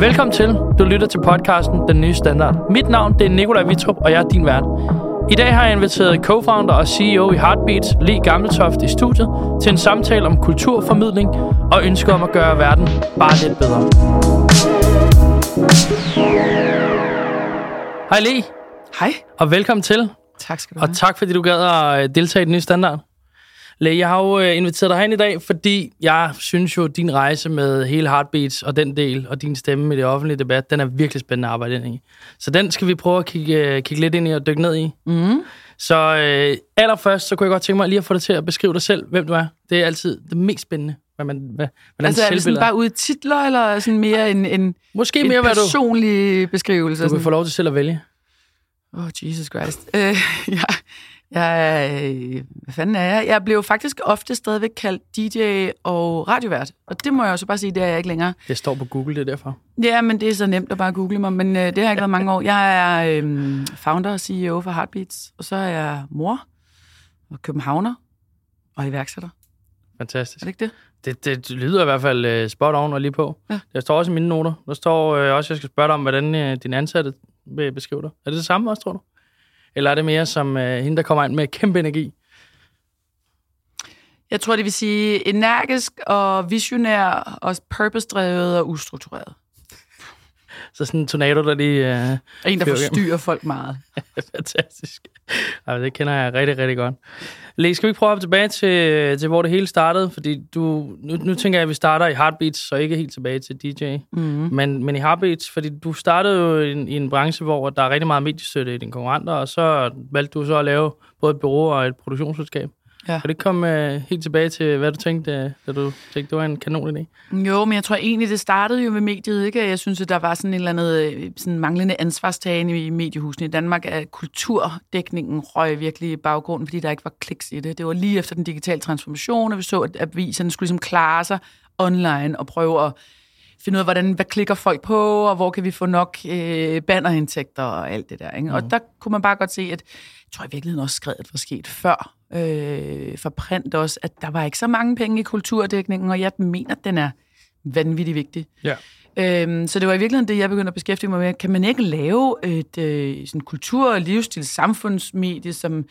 Velkommen til. Du lytter til podcasten Den Nye Standard. Mit navn det er Nikolaj Vitrup, og jeg er din vært. I dag har jeg inviteret co-founder og CEO i Heartbeats, Le Gammeltoft, i studiet til en samtale om kulturformidling og ønsker om at gøre verden bare lidt bedre. Hej Le, Hej. og velkommen til. Tak skal du Og tak, fordi du gad at øh, deltage i Den Nye Standard. Le, jeg har jo øh, inviteret dig herind i dag, fordi jeg synes jo, din rejse med hele Heartbeats og den del, og din stemme i det offentlige debat, den er virkelig spændende at arbejde ind i. Så den skal vi prøve at kigge, øh, kigge lidt ind i og dykke ned i. Mm. Så øh, allerførst, så kunne jeg godt tænke mig lige at få dig til at beskrive dig selv, hvem du er. Det er altid det mest spændende, hvad man, hvad, hvordan Altså er det sådan bare ude i titler, eller sådan mere en, en, Måske en mere, hvad du, personlig beskrivelse? du sådan? kan få lov til selv at vælge. Åh, oh, Jesus Christ. Øh, jeg, jeg, er, øh, hvad fanden er jeg? Jeg blev faktisk ofte stadigvæk kaldt DJ og radiovært. Og det må jeg jo så bare sige, det er jeg ikke længere. Det står på Google, det er derfor. Ja, men det er så nemt at bare google mig, men øh, det har ikke været mange år. Jeg er øh, founder og CEO for Heartbeats, og så er jeg mor og københavner og iværksætter. Fantastisk. Er det ikke det? Det, det lyder i hvert fald uh, spot on og lige på. Ja. Der står også i mine noter. Der står uh, også, jeg skal spørge dig om, hvordan uh, din ansatte vil beskrive dig. Er det det samme også, tror du? Eller er det mere som øh, hende, der kommer ind med kæmpe energi? Jeg tror, det vil sige energisk og visionær og purpose-drevet og ustruktureret. Så sådan en tornado, der lige... Og en, der igennem. forstyrrer folk meget. fantastisk. Ej, det kender jeg rigtig, rigtig godt. Le, skal vi ikke prøve at hoppe tilbage til, til, hvor det hele startede? Fordi du, nu, nu tænker jeg, at vi starter i Heartbeats, så ikke helt tilbage til DJ. Mm. Men, men i Heartbeats, fordi du startede jo i en, i en branche, hvor der er rigtig meget mediestøtte i dine konkurrenter, og så valgte du så at lave både et bureau og et produktionsselskab. Ja. Kan ikke komme uh, helt tilbage til, hvad du tænkte, uh, da du tænkte, det var en kanon idé? Jo, men jeg tror egentlig, det startede jo med mediet, ikke? Jeg synes, at der var sådan en eller anden øh, sådan manglende ansvarstagen i mediehusene i Danmark, at kulturdækningen røg virkelig i baggrunden, fordi der ikke var kliks i det. Det var lige efter den digitale transformation, og vi så, at aviserne skulle ligesom klare sig online og prøve at finde ud af, hvordan, hvad klikker folk på, og hvor kan vi få nok øh, bannerindtægter og alt det der. Ikke? Mm. Og der kunne man bare godt se, at jeg tror i virkeligheden også skrevet var sket før øh, for print også, at der var ikke så mange penge i kulturdækningen, og jeg mener, at den er vanvittig vigtig. Ja. Øhm, så det var i virkeligheden det, jeg begyndte at beskæftige mig med. Kan man ikke lave et øh, sådan kultur- og livsstil samfundsmedie, som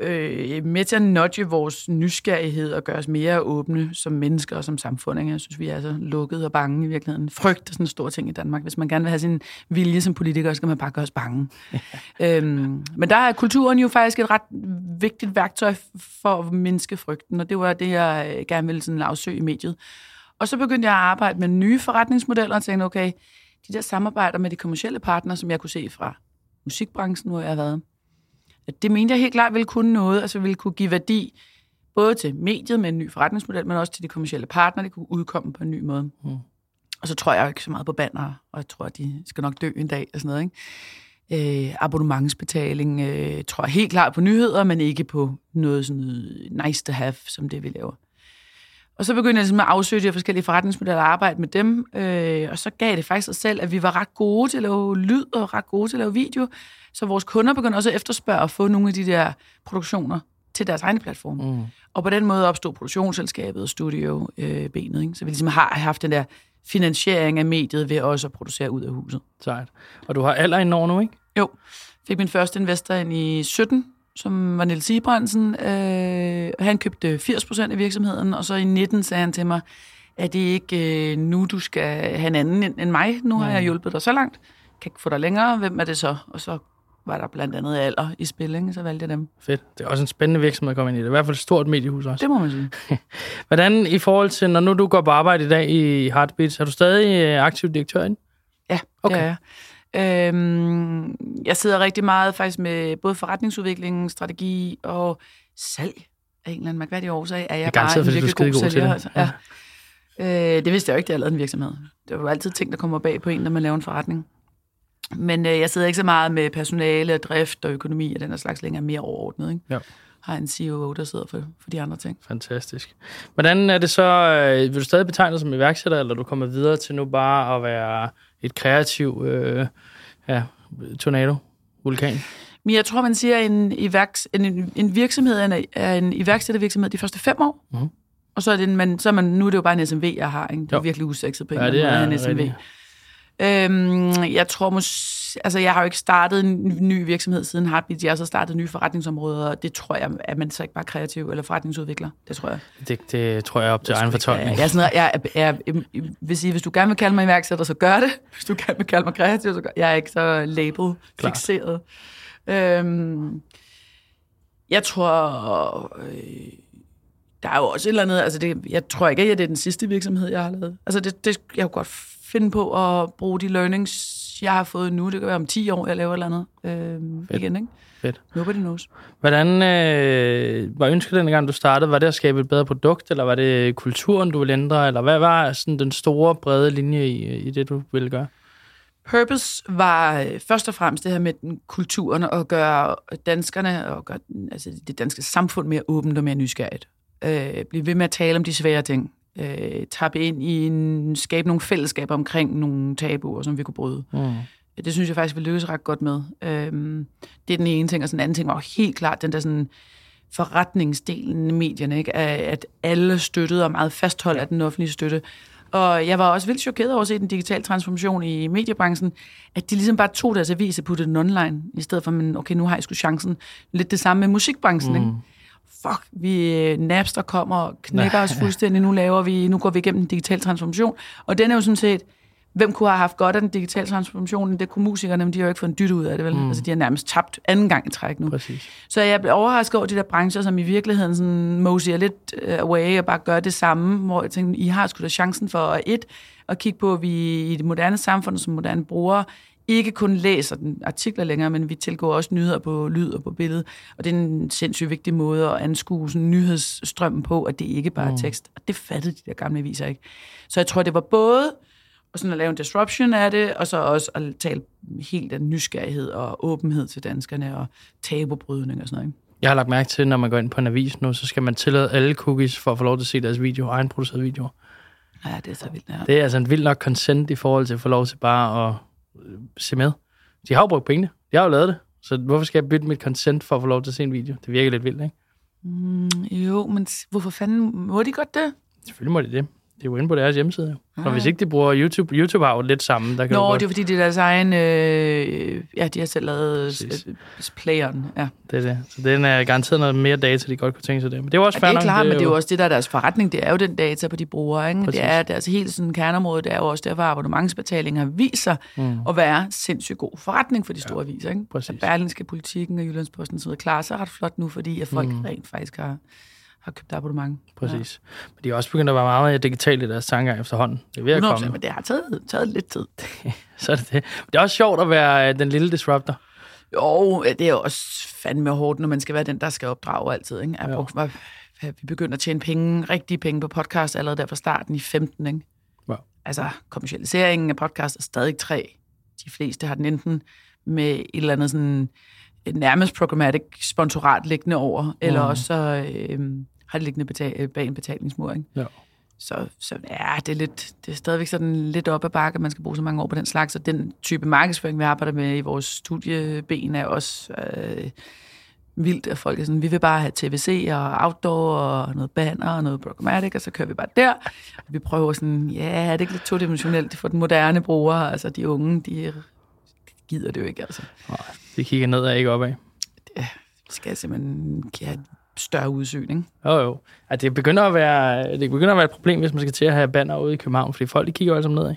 øh, med til at nudge vores nysgerrighed og gøre os mere åbne som mennesker og som samfund. Ikke? Jeg synes, vi er så lukkede og bange i virkeligheden. Frygt er sådan en stor ting i Danmark. Hvis man gerne vil have sin vilje som politiker, så skal man bare gøre os bange. øhm, men der er kulturen jo faktisk et ret vigtigt værktøj for at mindske frygten, og det var det, jeg øh, gerne ville sådan afsøge i mediet. Og så begyndte jeg at arbejde med nye forretningsmodeller og tænkte, okay, de der samarbejder med de kommercielle partnere, som jeg kunne se fra musikbranchen, hvor jeg har været, det mente jeg helt klart ville kunne noget, altså ville kunne give værdi både til mediet med en ny forretningsmodel, men også til de kommercielle partnere, det kunne udkomme på en ny måde. Mm. Og så tror jeg jo ikke så meget på banner, og jeg tror, at de skal nok dø en dag og sådan noget, ikke? Øh, abonnementsbetaling, øh, tror jeg helt klart på nyheder, men ikke på noget sådan noget nice to have, som det vi laver. Og så begyndte jeg ligesom at afsøge de forskellige forretningsmodeller og arbejde med dem. Øh, og så gav det faktisk sig selv, at vi var ret gode til at lave lyd og ret gode til at lave video. Så vores kunder begyndte også at efterspørge at få nogle af de der produktioner til deres egne platforme. Mm. Og på den måde opstod produktionsselskabet og studiobenet. Ikke? Så vi ligesom har haft den der finansiering af mediet ved også at producere ud af huset. Sejt. Og du har alder i år nu, ikke? Jo, fik min første investor ind i 17, som var Niels Sibrandsen. Øh, han købte 80% af virksomheden, og så i 19 sagde han til mig, at det ikke øh, nu, du skal have en anden end, end mig. Nu har jeg hjulpet dig så langt. Kan ikke få dig længere. Hvem er det så? Og så var der blandt andet alder i spil, ikke? så valgte jeg dem. Fedt. Det er også en spændende virksomhed at komme ind i. Det er i hvert fald et stort mediehus også. Det må man sige. Hvordan i forhold til, når nu du går på arbejde i dag i Heartbeats, er du stadig øh, aktiv direktør inde? Ja, Okay. det er jeg. Øhm, jeg sidder rigtig meget faktisk med både forretningsudvikling, strategi og salg. Af en eller anden mærkværdig årsag er jeg Det er bare en virkelig god til sælger. det. Altså. Ja. Øh, det vidste jeg jo ikke, da jeg lavede en virksomhed. Det var jo altid ting, der kommer bag på en, når man laver en forretning. Men øh, jeg sidder ikke så meget med personale og drift og økonomi og den her slags længere mere overordnet. Ikke? Ja. Har en CEO, der sidder for, for de andre ting. Fantastisk. Hvordan er det så, øh, vil du stadig betegne dig som iværksætter, eller er du kommer videre til nu bare at være et kreativ øh, ja, tornado, vulkan? Men jeg tror, man siger, at en, iværks, en, en virksomhed er en, er en iværksættervirksomhed de første fem år. Mhm. Og så er, det en, man, så er man, nu er det jo bare en SMV, jeg har. Ikke? Det er Jo. virkelig usekset på en Ja, måde er en SMV. Øhm, jeg tror mås- altså jeg har jo ikke startet en ny virksomhed siden Heartbeat. Jeg har så startet nye forretningsområder, og det tror jeg, at man så ikke bare kreativ eller forretningsudvikler. Det tror jeg. Det, det tror jeg op til egen Jeg, fortolkning. jeg, er sådan noget, jeg, jeg, jeg, jeg vil sige, hvis du gerne vil kalde mig iværksætter, så gør det. Hvis du gerne vil kalde mig kreativ, så gør Jeg er ikke så label fixeret. Øhm, jeg tror, øh, der er jo også et eller andet, altså det, jeg tror ikke, at det er den sidste virksomhed, jeg har lavet. Altså det, det, jeg kunne godt finde på at bruge de learnings, jeg har fået nu. Det kan være om 10 år, jeg laver et eller andet øh, Fedt. igen, ikke? Fedt. Nobody knows. Hvordan øh, var ønsket den gang, du startede? Var det at skabe et bedre produkt, eller var det kulturen, du ville ændre? Eller hvad var sådan den store, brede linje i, i det, du ville gøre? Purpose var øh, først og fremmest det her med den kulturen og gøre danskerne og gøre altså det danske samfund mere åbent og mere nysgerrigt. Øh, blive ved med at tale om de svære ting. Øh, tappe ind i en, skabe nogle fællesskaber omkring nogle tabuer, som vi kunne bryde. Mm. Det synes jeg faktisk, vi lykkes ret godt med. Øhm, det er den ene ting, og sådan den anden ting var jo helt klart den der sådan forretningsdelen i medierne, ikke? At alle støttede og meget fastholdt af den offentlige støtte. Og jeg var også vildt chokeret over at se den digitale transformation i mediebranchen, at de ligesom bare tog deres avis og puttede den online, i stedet for, men okay, nu har jeg sgu chancen. Lidt det samme med musikbranchen, mm. ikke? Fuck, vi øh, Napster kommer og knækker os fuldstændig. Nu laver vi, nu går vi igennem den digitale transformation. Og den er jo sådan set, hvem kunne have haft godt af den digitale transformation? Det kunne musikerne, men de har jo ikke fået en dytte ud af det, vel? Mm. Altså, de har nærmest tabt anden gang i træk nu. Præcis. Så jeg blev overrasket over de der brancher, som i virkeligheden sådan mosier lidt øh, away og bare gør det samme, hvor jeg tænkte, I har sgu da chancen for at et, at kigge på, at vi i det moderne samfund som moderne brugere ikke kun læser den artikler længere, men vi tilgår også nyheder på lyd og på billede. Og det er en sindssygt vigtig måde at anskue sådan nyhedsstrømmen på, at det ikke bare er tekst. Og det fattede de der gamle aviser ikke. Så jeg tror, det var både og sådan at lave en disruption af det, og så også at tale helt af nysgerrighed og åbenhed til danskerne, og tabubrydning og sådan noget. Ikke? Jeg har lagt mærke til, når man går ind på en avis nu, så skal man tillade alle cookies for at få lov til at se deres video, egenproducerede videoer. Ja, det er så vildt. Ja. Det er altså en vild nok consent i forhold til at få lov til bare at se med. De har jo brugt penge. De har jo lavet det. Så hvorfor skal jeg bytte mit consent for at få lov til at se en video? Det virker lidt vildt, ikke? Mm, jo, men hvorfor fanden må de godt det? Selvfølgelig må de det. Det er jo inde på deres hjemmeside. Jo. Og hvis ikke de bruger YouTube, YouTube har jo lidt sammen. Der kan Nå, godt, det er fordi, det er deres egen... Øh, ja, de har selv lavet øh, playeren. Ja. det er det. Så den er garanteret noget mere data, de godt kunne tænke sig det. Men det er jo også Og det er klart, men det er jo også det, der er deres forretning. Det er jo den data på de brugere. Ikke? Præcis. Det er deres helt sådan kerneområde. Det er jo også derfor, at abonnementsbetaling har vist sig mm. at være sindssygt god forretning for de store ja, aviser. Ikke? præcis. At Berlingske Politikken og Jyllandsposten så klarer sig ret flot nu, fordi at folk mm. rent faktisk har, har købt abonnement. Præcis. Men de er også begyndt at være meget mere digitale i deres tanker efterhånden. Det er ved at 100%, komme. men det har taget, taget lidt tid. Så er det det. Men det er også sjovt at være øh, den lille disruptor. Jo, det er også fandme hårdt, når man skal være den, der skal opdrage altid. Ikke? Jeg hvad, hvad, vi begyndte at tjene penge, rigtige penge på podcast allerede der fra starten i 15. Ikke? Wow. Altså, kommercialiseringen af podcast er stadig tre. De fleste har den enten med et eller andet sådan et nærmest programmatic sponsorat liggende over, eller Mhm. også så, øh, har det liggende betal, øh, bag en betalingsmur. Ikke? Ja. Så, så ja, det er, lidt, det er stadigvæk sådan lidt op ad bakke, at man skal bruge så mange år på den slags. Og den type markedsføring, vi arbejder med i vores studieben, er også øh, vildt, at folk er sådan, vi vil bare have TVC og outdoor og noget banner og noget programmatic, og så kører vi bare der. Og vi prøver sådan, ja, er det ikke lidt todimensionelt for den moderne bruger? Altså, de unge, de gider det jo ikke, altså. Nej, de kigger nedad, ikke opad. De skal simpelthen have et større udsyn, ikke? Jo, jo. Altså, det, begynder at være, det begynder at være et problem, hvis man skal til at have banner ude i København, fordi folk de kigger jo altså nedad.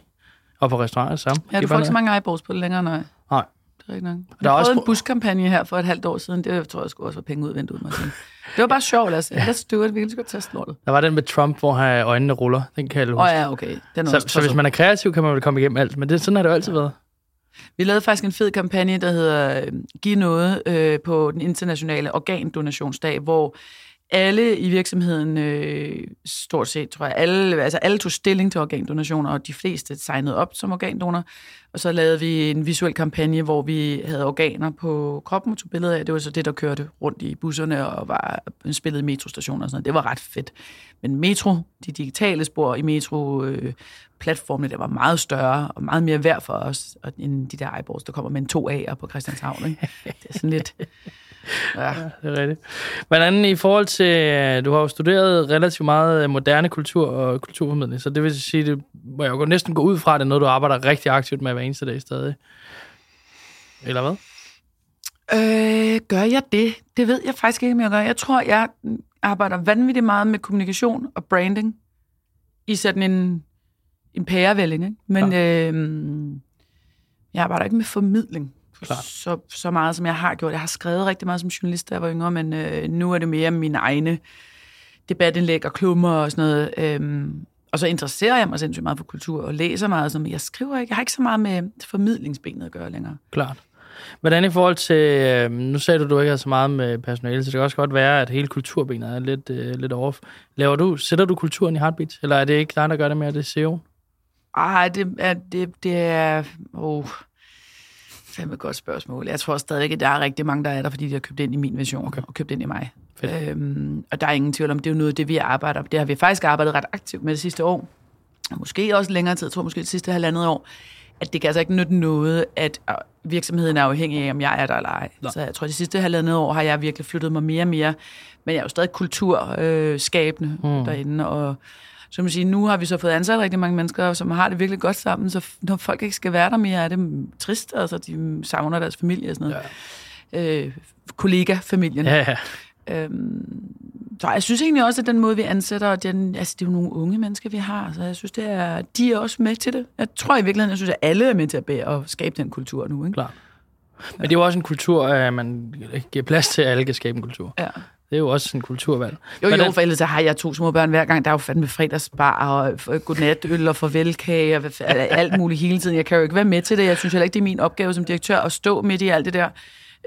Og på restauranter det samme. Ja, du får ikke så mange eyeballs på det længere, nej. Nej. Det er ikke nok. Der Der er også en buskampagne her for et halvt år siden. Det tror jeg skulle også var penge ud vinduet, sige. Det var bare sjovt, altså. Let's do it. Vi kan godt teste lortet. Der var den med Trump, hvor han øjnene ruller. Den kan jeg Åh huske. oh, ja, okay. Den er så, så hvis man er kreativ, kan man vel komme igennem alt. Men det, sådan har det jo altid været. Vi lavede faktisk en fed kampagne, der hedder øh, Giv noget øh, på den internationale organdonationsdag, hvor alle i virksomheden, øh, stort set, tror jeg, alle, altså alle tog stilling til organdonationer, og de fleste signede op som organdonor. Og så lavede vi en visuel kampagne, hvor vi havde organer på kroppen og tog billeder af. Det var så det, der kørte rundt i busserne og var spillet i metrostationer og sådan noget. Det var ret fedt. Men metro, de digitale spor i metro, øh, platformene, der var meget større og meget mere værd for os, og- end de der eyeballs, der kommer med en 2A'er på Christianshavn. Ikke? Det er sådan lidt... Ja. Ja, det er rigtigt. Hvordan i forhold til, øh, du har jo studeret relativt meget øh, moderne kultur og kulturformidling, så det vil sige, det må jeg jo næsten gå ud fra, at det er noget, du arbejder rigtig aktivt med hver eneste dag stadig. Eller hvad? Øh, gør jeg det? Det ved jeg faktisk ikke, om jeg gør. Jeg tror, jeg arbejder vanvittigt meget med kommunikation og branding i sådan en, en pærevælling. Ikke? Men øh, jeg arbejder ikke med formidling Klart. så, så meget, som jeg har gjort. Jeg har skrevet rigtig meget som journalist, da jeg var yngre, men øh, nu er det mere mine egne debatindlæg og klummer og sådan noget. Øhm, og så interesserer jeg mig sindssygt meget for kultur og læser meget, som jeg skriver ikke. Jeg har ikke så meget med formidlingsbenet at gøre længere. Klart. Hvordan i forhold til, øh, nu sagde du, du ikke har så meget med personale, så det kan også godt være, at hele kulturbenet er lidt, øh, lidt off. Laver du, sætter du kulturen i Heartbeat, eller er det ikke dig, der gør det mere, det er SEO? Ej, det er, det, det er... Oh, fandme et godt spørgsmål. Jeg tror stadig, at der er rigtig mange, der er der, fordi de har købt ind i min version okay. og købt ind i mig. Fedt. Øhm, og der er ingen tvivl om, det er jo noget af det, vi arbejder Det har vi faktisk arbejdet ret aktivt med det sidste år. Og måske også længere tid, jeg tror måske det sidste halvandet år, at det kan altså ikke nytte noget, at øh, virksomheden er afhængig af, om jeg er der eller ej. Nå. Så jeg tror, de sidste halvandet år har jeg virkelig flyttet mig mere og mere. Men jeg er jo stadig kulturskabende Mm. mm. derinde, og så man sige, nu har vi så fået ansat rigtig mange mennesker, som har det virkelig godt sammen, så når folk ikke skal være der mere, er det trist, altså de savner deres familie og sådan noget. Ja. Øh, kollega-familien. Ja, ja. Øhm, så jeg synes egentlig også, at den måde, vi ansætter, den, altså det er jo nogle unge mennesker, vi har, så jeg synes, det er, de er også med til det. Jeg tror i virkeligheden, jeg synes, at alle er med til at, bære og skabe den kultur nu. Ikke? Klart. Men det er jo også en kultur, at man giver plads til, at alle kan skabe en kultur. Ja. Det er jo også en kulturvalg. Jo, Hvordan- jo, for ellers har jeg to små børn hver gang. Der er jo fandme fredagsbar og godnatøl og farvelkage og alt muligt hele tiden. Jeg kan jo ikke være med til det. Jeg synes heller ikke, det er min opgave som direktør at stå midt i alt det der.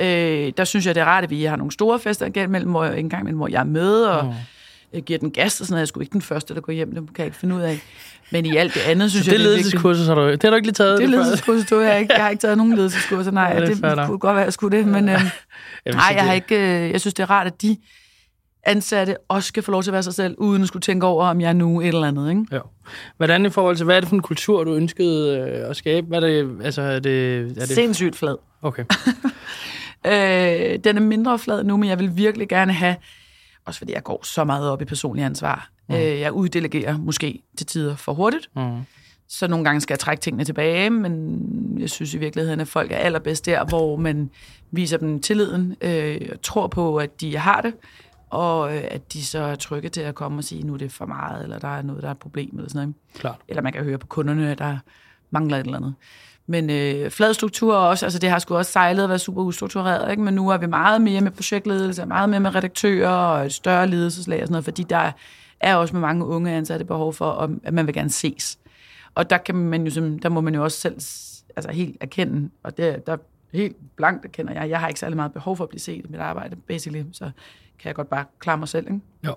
Øh, der synes jeg, det er rart, at vi har nogle store fester igen, mellem, hvor jeg, en gang imellem, hvor jeg er med og Mm. giver den gas og sådan noget. Jeg sgu ikke den første, der går hjem. Det kan jeg ikke finde ud af. Men i alt det andet, synes Så jeg, det det er ledelseskursus har du Det har du ikke lige taget? Det er før? ledelseskursus, du jeg ikke. Jeg har ikke taget nogen ledelseskurser, nej. Ja, Ja, det det, det nok. kunne godt være, at jeg skulle det, men vil nej, jeg har det- ikke, øh, jeg synes, det er rart, at de ansatte også skal få lov til at være sig selv, uden at skulle tænke over, om jeg er nu et eller andet. Ikke? Jo. Hvordan i forhold til, hvad er det for en kultur, du ønskede øh, at skabe? Hvad er det, altså, er det, er det... Sindssygt flad. Okay. Øh, den er mindre flad nu, men jeg vil virkelig gerne have, også fordi jeg går så meget op i personlig ansvar, mm. øh, jeg uddelegerer måske til tider for hurtigt, Mm. så nogle gange skal jeg trække tingene tilbage, men jeg synes i virkeligheden, at folk er allerbedst der, hvor man viser dem tilliden øh, og tror på, at de har det, og øh, at de så er trygge til at komme og sige, nu er det for meget, eller der er noget, der er et problem, eller sådan noget. Klart. Eller man kan høre på kunderne, at der mangler et eller andet. Men øh, flad struktur også, altså det har sgu også sejlet at være super ustruktureret, ikke? men nu er vi meget mere med projektledelse, meget mere med redaktører og et større ledelseslag og sådan noget, fordi der er også med mange unge ansatte behov for, om- at man vil gerne ses. Og der, kan man jo, der må man jo også selv altså helt erkende, og det, der helt blankt erkender jeg, jeg har ikke særlig meget behov for at blive set i mit arbejde, basically, så kan jeg godt bare klare mig selv. Ikke? Jo.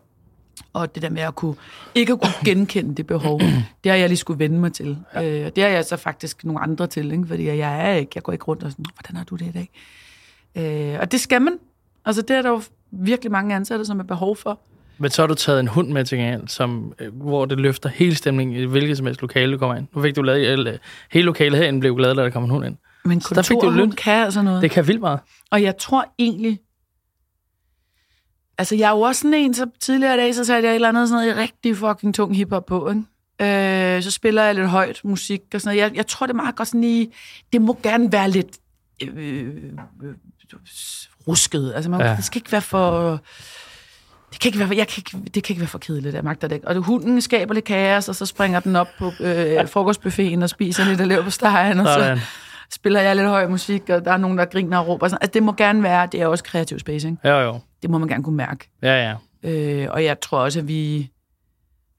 Og det der med at kunne, ikke at kunne genkende det behov, det har jeg lige skulle vende mig til. Ja. Øh, og det har jeg så faktisk nogle andre til, ikke? fordi jeg er ikke, jeg går ikke rundt og sådan, hvordan har du det i dag? Øh, og det skal man. Altså det er der jo virkelig mange ansatte, som har behov for. Men så har du taget en hund med til gengæld, som, øh, hvor det løfter hele stemningen i hvilket som helst lokale, du kommer ind. Nu fik du lavet, eller, hele lokalet herinde blev glad, da der kom en hund ind. Men der fik du løn. kan altså noget. Det kan vildt meget. Og jeg tror egentlig... Altså, jeg er jo også sådan en, så tidligere i dag, så satte jeg et eller andet sådan noget rigtig fucking tung hiphop på, ikke? Øh, så spiller jeg lidt højt musik og sådan noget. Jeg, jeg tror, det er meget godt sådan i... Det må gerne være lidt... Øh, øh, rusket. Altså, man, Ja. det skal ikke være for... Det kan ikke være, jeg kan ikke, det kan ikke være for kedeligt, jeg magter det ikke. Og det, hunden skaber lidt kaos, og så springer den op på øh, frokostbuffeten og spiser lidt af lever på stegen, og så. Spiller jeg lidt høj musik, og der er nogen, der griner og råber. Sådan. Altså, det må gerne være, det er også kreativ space, ikke? Jo, jo. Det må man gerne kunne mærke. Ja, ja. Øh, og jeg tror også, at vi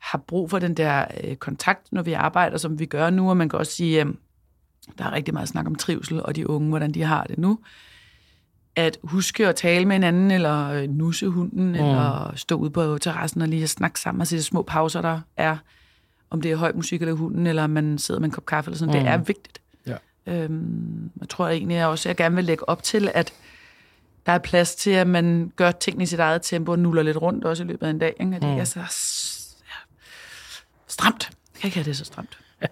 har brug for den der øh, kontakt, når vi arbejder, som vi gør nu, og man kan også sige, øh, der er rigtig meget snak om trivsel, og de unge, hvordan de har det nu. At huske at tale med hinanden, eller øh, nusse hunden, mm. eller stå ude på terrassen og lige snakke sammen og se de små pauser, der er, om det er høj musik eller hunden, eller man sidder med en kop kaffe eller sådan. Mm. Det er vigtigt. Øhm, jeg tror egentlig også, at jeg gerne vil lægge op til, at der er plads til, at man gør tingene i sit eget tempo og nuller lidt rundt også i løbet af en dag. Ikke? Det Mm. er så s- ja, stramt. Jeg kan ikke have det så stramt.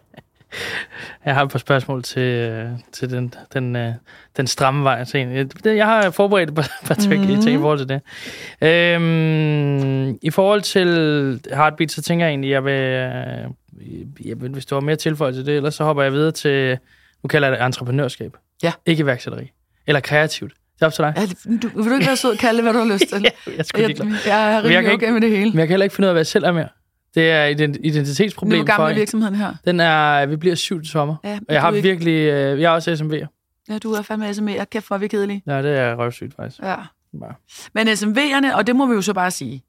Jeg har et par spørgsmål til, øh, til den, den, øh, den stramme vej til en. Jeg har forberedt et par, Mhm. mm. ting i forhold til det. Øhm, I forhold til Heartbeat, så tænker jeg egentlig, jeg vil, øh, jeg vil hvis du har mere tilføjelse til det, ellers så hopper jeg videre til, nu kalder jeg det entreprenørskab. Ja. Ikke iværksætteri. Eller kreativt. Det er op til dig. Ja, du, vil du ikke være sød og kalde det, hvad du har lyst til? Ja, jeg, skulle jeg, ligeglad. jeg er jeg rimelig okay ikke- med det hele. Men jeg kan heller ikke finde ud af, hvad jeg selv er mere. Det er et ident- Nu identitetsproblem er gammel for er en. virksomheden her. Den er, vi bliver syv til sommer. Ja, Og jeg har du er ikke- virkelig, øh, jeg er også SMV'er. Ja, du er fandme SMV'er. Kæft, hvor er vi kedelige. Ja, det er røvsygt faktisk. Ja. Bare. Men SMV'erne, og det må vi jo så bare sige,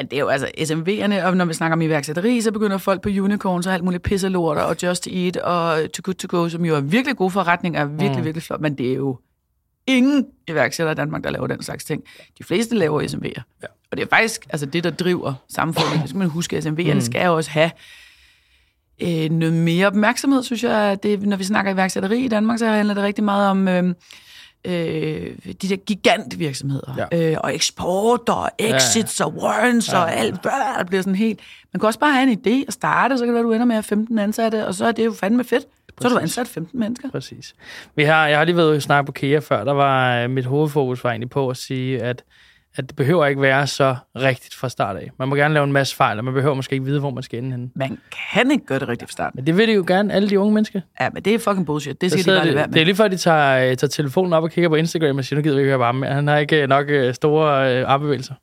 det er jo altså SMV'erne, og når vi snakker om iværksætteri, så begynder folk på unicorns og alt muligt pisselorter, og Just Eat og Too Good To Go, som jo er virkelig gode forretninger, er virkelig, Mm. virkelig flot, men det er jo ingen iværksættere i Danmark, der laver den slags ting. De fleste laver SMV'er. Ja. Og det er faktisk altså det, der driver samfundet. Det skal man huske, at SMV'erne Mm. skal jo også have øh, noget mere opmærksomhed, synes jeg. Det, når vi snakker iværksætteri i Danmark, så handler det rigtig meget om øh, øh, de der gigantvirksomheder. Ja. Øh, og eksport og exits og warrants Ja. og alt. Blah, der bliver sådan helt... Man kan også bare have en idé og starte, så kan det være, du ender med at have 15 ansatte, og så er det jo fandme fedt. Så har du Præcis. ansat 15 mennesker. Præcis. Vi har, jeg har lige været og snakke på KEA før. Der var øh, mit hovedfokus var egentlig på at sige, at, at det behøver ikke være så rigtigt fra start af. Man må gerne lave en masse fejl, og man behøver måske ikke vide, hvor man skal ende henne. Man kan ikke gøre det rigtigt fra starten. Men det vil de jo gerne, alle de unge mennesker. Ja, men det er fucking bullshit. Det skal de bare lade de, være det er med. lige før, de tager, øh, tager telefonen op og kigger på Instagram og siger, nu gider vi ikke høre bare med. Han har ikke øh, nok øh, store øh, armbevægelser.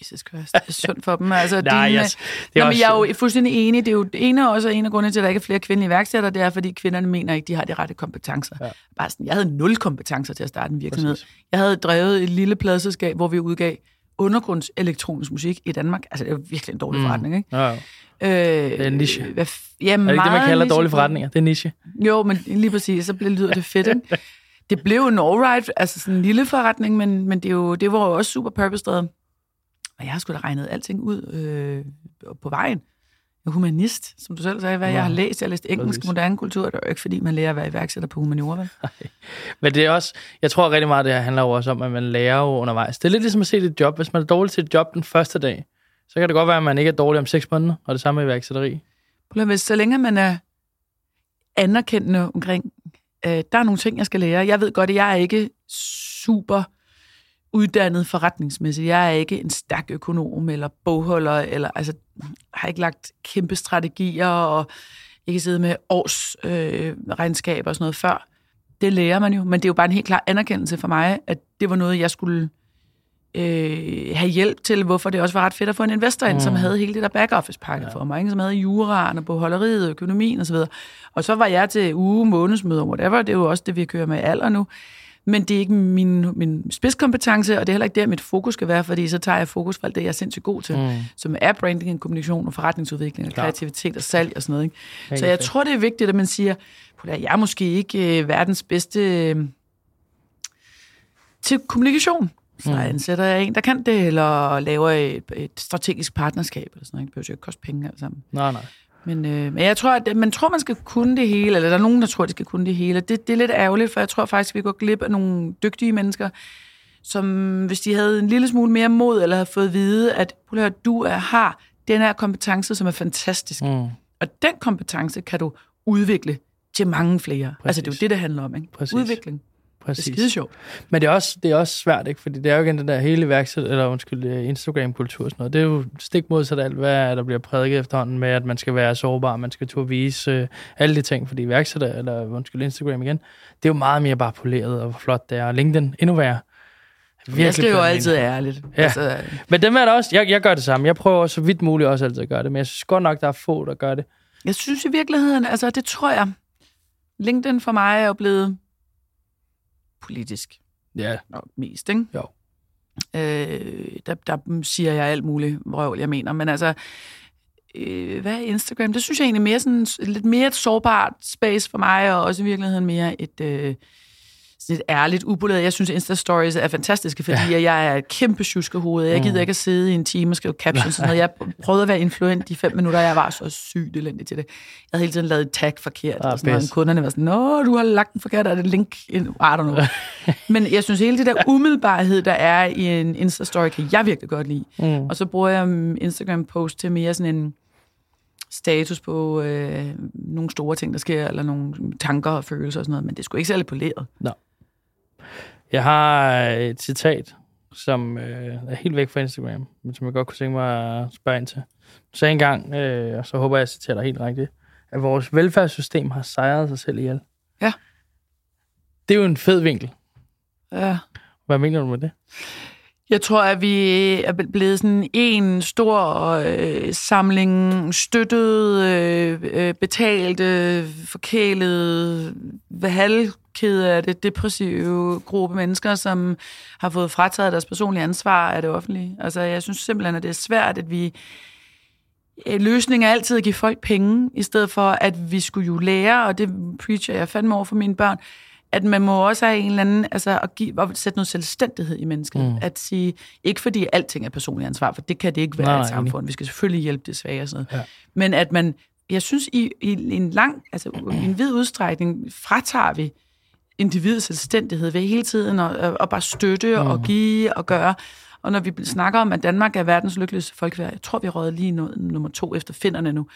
Jesus Christ, det er synd for dem. Altså, Nej, dine, yes. det er Nå, men jeg er jo fuldstændig enig. Det er jo det ene og også en af grundene til, at der ikke er flere kvindelige iværksættere, det er, fordi kvinderne mener ikke, de har de rette kompetencer. Ja. Bare sådan, jeg havde nul kompetencer til at starte en virksomhed. Præcis. Jeg havde drevet et lille pladselskab, hvor vi udgav undergrundselektronisk musik i Danmark. Altså, det er virkelig en dårlig Mm. forretning, ikke? Ja, jo. Øh, er en niche. Hvad, f- ja, Er det ikke det, man kalder niche. dårlige forretninger? Det er niche. Jo, men lige præcis, så blev, lyder det fedt, ikke? Det blev en alright, altså sådan en lille forretning, men, men det, er jo, det var jo også super purpose-drevet. Og jeg har sgu da regnet alting ud øh, på vejen. Jeg er humanist, som du selv sagde, hvad Ja. jeg har læst. Jeg har læst engelsk moderne kultur. Det er jo ikke, fordi man lærer at være iværksætter på humaniora, vel? Men det er også, jeg tror rigtig meget, det her handler jo også om, at man lærer jo undervejs. Det er lidt ligesom at se et job. Hvis man er dårlig til et job den første dag, så kan det godt være, at man ikke er dårlig om seks måneder, og det samme med iværksætteri. Høre, så længe man er anerkendende omkring, øh, der er nogle ting, jeg skal lære. Jeg ved godt, at jeg er ikke super uddannet forretningsmæssigt. Jeg er ikke en stærk økonom eller bogholder, eller altså, har ikke lagt kæmpe strategier og ikke siddet med års øh, regnskaber og sådan noget før. Det lærer man jo, men det er jo bare en helt klar anerkendelse for mig, at det var noget, jeg skulle øh, have hjælp til, hvorfor det også var ret fedt at få en investor ind, mm. som havde hele det der back-office-pakke ja. for mig, ikke? som havde juraen og bogholderiet, økonomien osv. Og så var jeg til uge, månedsmøder, whatever, det er jo også det, vi kører med alder nu. Men det er ikke min, min spidskompetence, og det er heller ikke der, mit fokus skal være, fordi så tager jeg fokus for alt det, jeg er sindssygt god til, mm. som er branding, kommunikation og forretningsudvikling, og Klart. kreativitet og salg og sådan noget. Ikke? Helt Så jeg fedt. tror, det er vigtigt, at man siger, "Prøv at jeg er måske ikke øh, verdens bedste øh, til kommunikation. Så Mm. ansætter jeg en, der kan det, eller laver et, et strategisk partnerskab, eller sådan noget. Det behøver jo ikke koste penge alt sammen. Nej, nej. Men, øh, men jeg tror, at man tror, man skal kunne det hele, eller der er nogen, der tror, de skal kunne det hele. Det, det er lidt ærgerligt, for jeg tror faktisk, vi går glip af nogle dygtige mennesker, som hvis de havde en lille smule mere mod, eller havde fået at vide, at prøv at høre, du er, har den her kompetence, som er fantastisk. Mm, Og den kompetence kan du udvikle til mange flere. Præcis. Altså, det er jo det, det handler om, ikke? Præcis. Udvikling. Det er præcis. skide sjovt. Men det er, også, det er også svært, ikke? Fordi det er jo igen den der hele værksæt, eller undskyld, øh, Instagram-kultur og sådan noget. Det er jo stik modsat alt, hvad der bliver prædiket efterhånden med, at man skal være sårbar, man skal turde vise øh, alle de ting, fordi værksætter, eller undskyld, Instagram igen, det er jo meget mere bare poleret og hvor flot det er. Og LinkedIn endnu værre. Jeg skriver altid ærligt. Ja. Altså, Men dem er der også, jeg, jeg gør det samme. Jeg prøver så vidt muligt også altid at gøre det, men jeg synes godt nok, der er få, der gør det. jeg synes i virkeligheden, altså det tror jeg, LinkedIn for mig er jo blevet politisk. Ja, nok mest, ikke? Jo. Øh, der, der siger jeg alt muligt vrøvl, jeg mener. Men altså, øh, hvad er Instagram? Det synes jeg egentlig mere sådan, lidt mere et sårbart space for mig, og også i virkeligheden mere et, øh, sådan et ærligt, upoleret. Jeg synes, Insta-stories er fantastiske, fordi ja. jeg er et kæmpe tjuskehoved. Jeg gider Mm. ikke at sidde i en time og skrive captions og sådan noget. Jeg prøvede at være influent i fem minutter, og jeg var så sygt elendig til det. Jeg havde hele tiden lavet et tag forkert, Ah, og sådan noget. Og kunderne var sådan, Nå, du har lagt den forkert, er det link? In? I don't know. Men jeg synes, hele det der umiddelbarhed, der er i en Insta-story, kan jeg virkelig godt lide. Mm. Og så bruger jeg Instagram-post til mere sådan en status på øh, nogle store ting, der sker, eller nogle tanker og følelser og sådan noget, men det skulle ikke særlig poleret. Jeg har et citat, som øh, er helt væk fra Instagram, men som jeg godt kunne tænke mig at spørge ind til. Du sagde engang, øh, og så håber jeg, at jeg citerer dig helt rigtigt, at vores velfærdssystem har sejret sig selv ihjel. Ja. Det er jo en fed vinkel. Ja. Hvad mener du med det? Jeg tror, at vi er blevet sådan en stor øh, samling støttede, øh, øh, betalte, forkælede, halvkede af det depressive gruppe mennesker, som har fået frataget deres personlige ansvar af det offentlige. Altså, jeg synes simpelthen, at det er svært, at vi... Øh, løsningen er altid at give folk penge, i stedet for, at vi skulle jo lære, og det preacher jeg fandme over for mine børn, at man må også have en eller anden, altså at, give, at sætte noget selvstændighed i mennesket. Mm. At sige, ikke fordi alting er personligt ansvar, for det kan det ikke være Nej, i et samfund. Vi skal selvfølgelig hjælpe det svage og sådan noget. Ja. Men at man, jeg synes, i, i en lang, altså i en vid udstrækning, fratager vi individets selvstændighed ved hele tiden at, at bare støtte mm. og give og gøre. Og når vi snakker om, at Danmark er verdens lykkeligste folkeværd, jeg tror, vi råder lige nu, nummer to efter finnerne nu.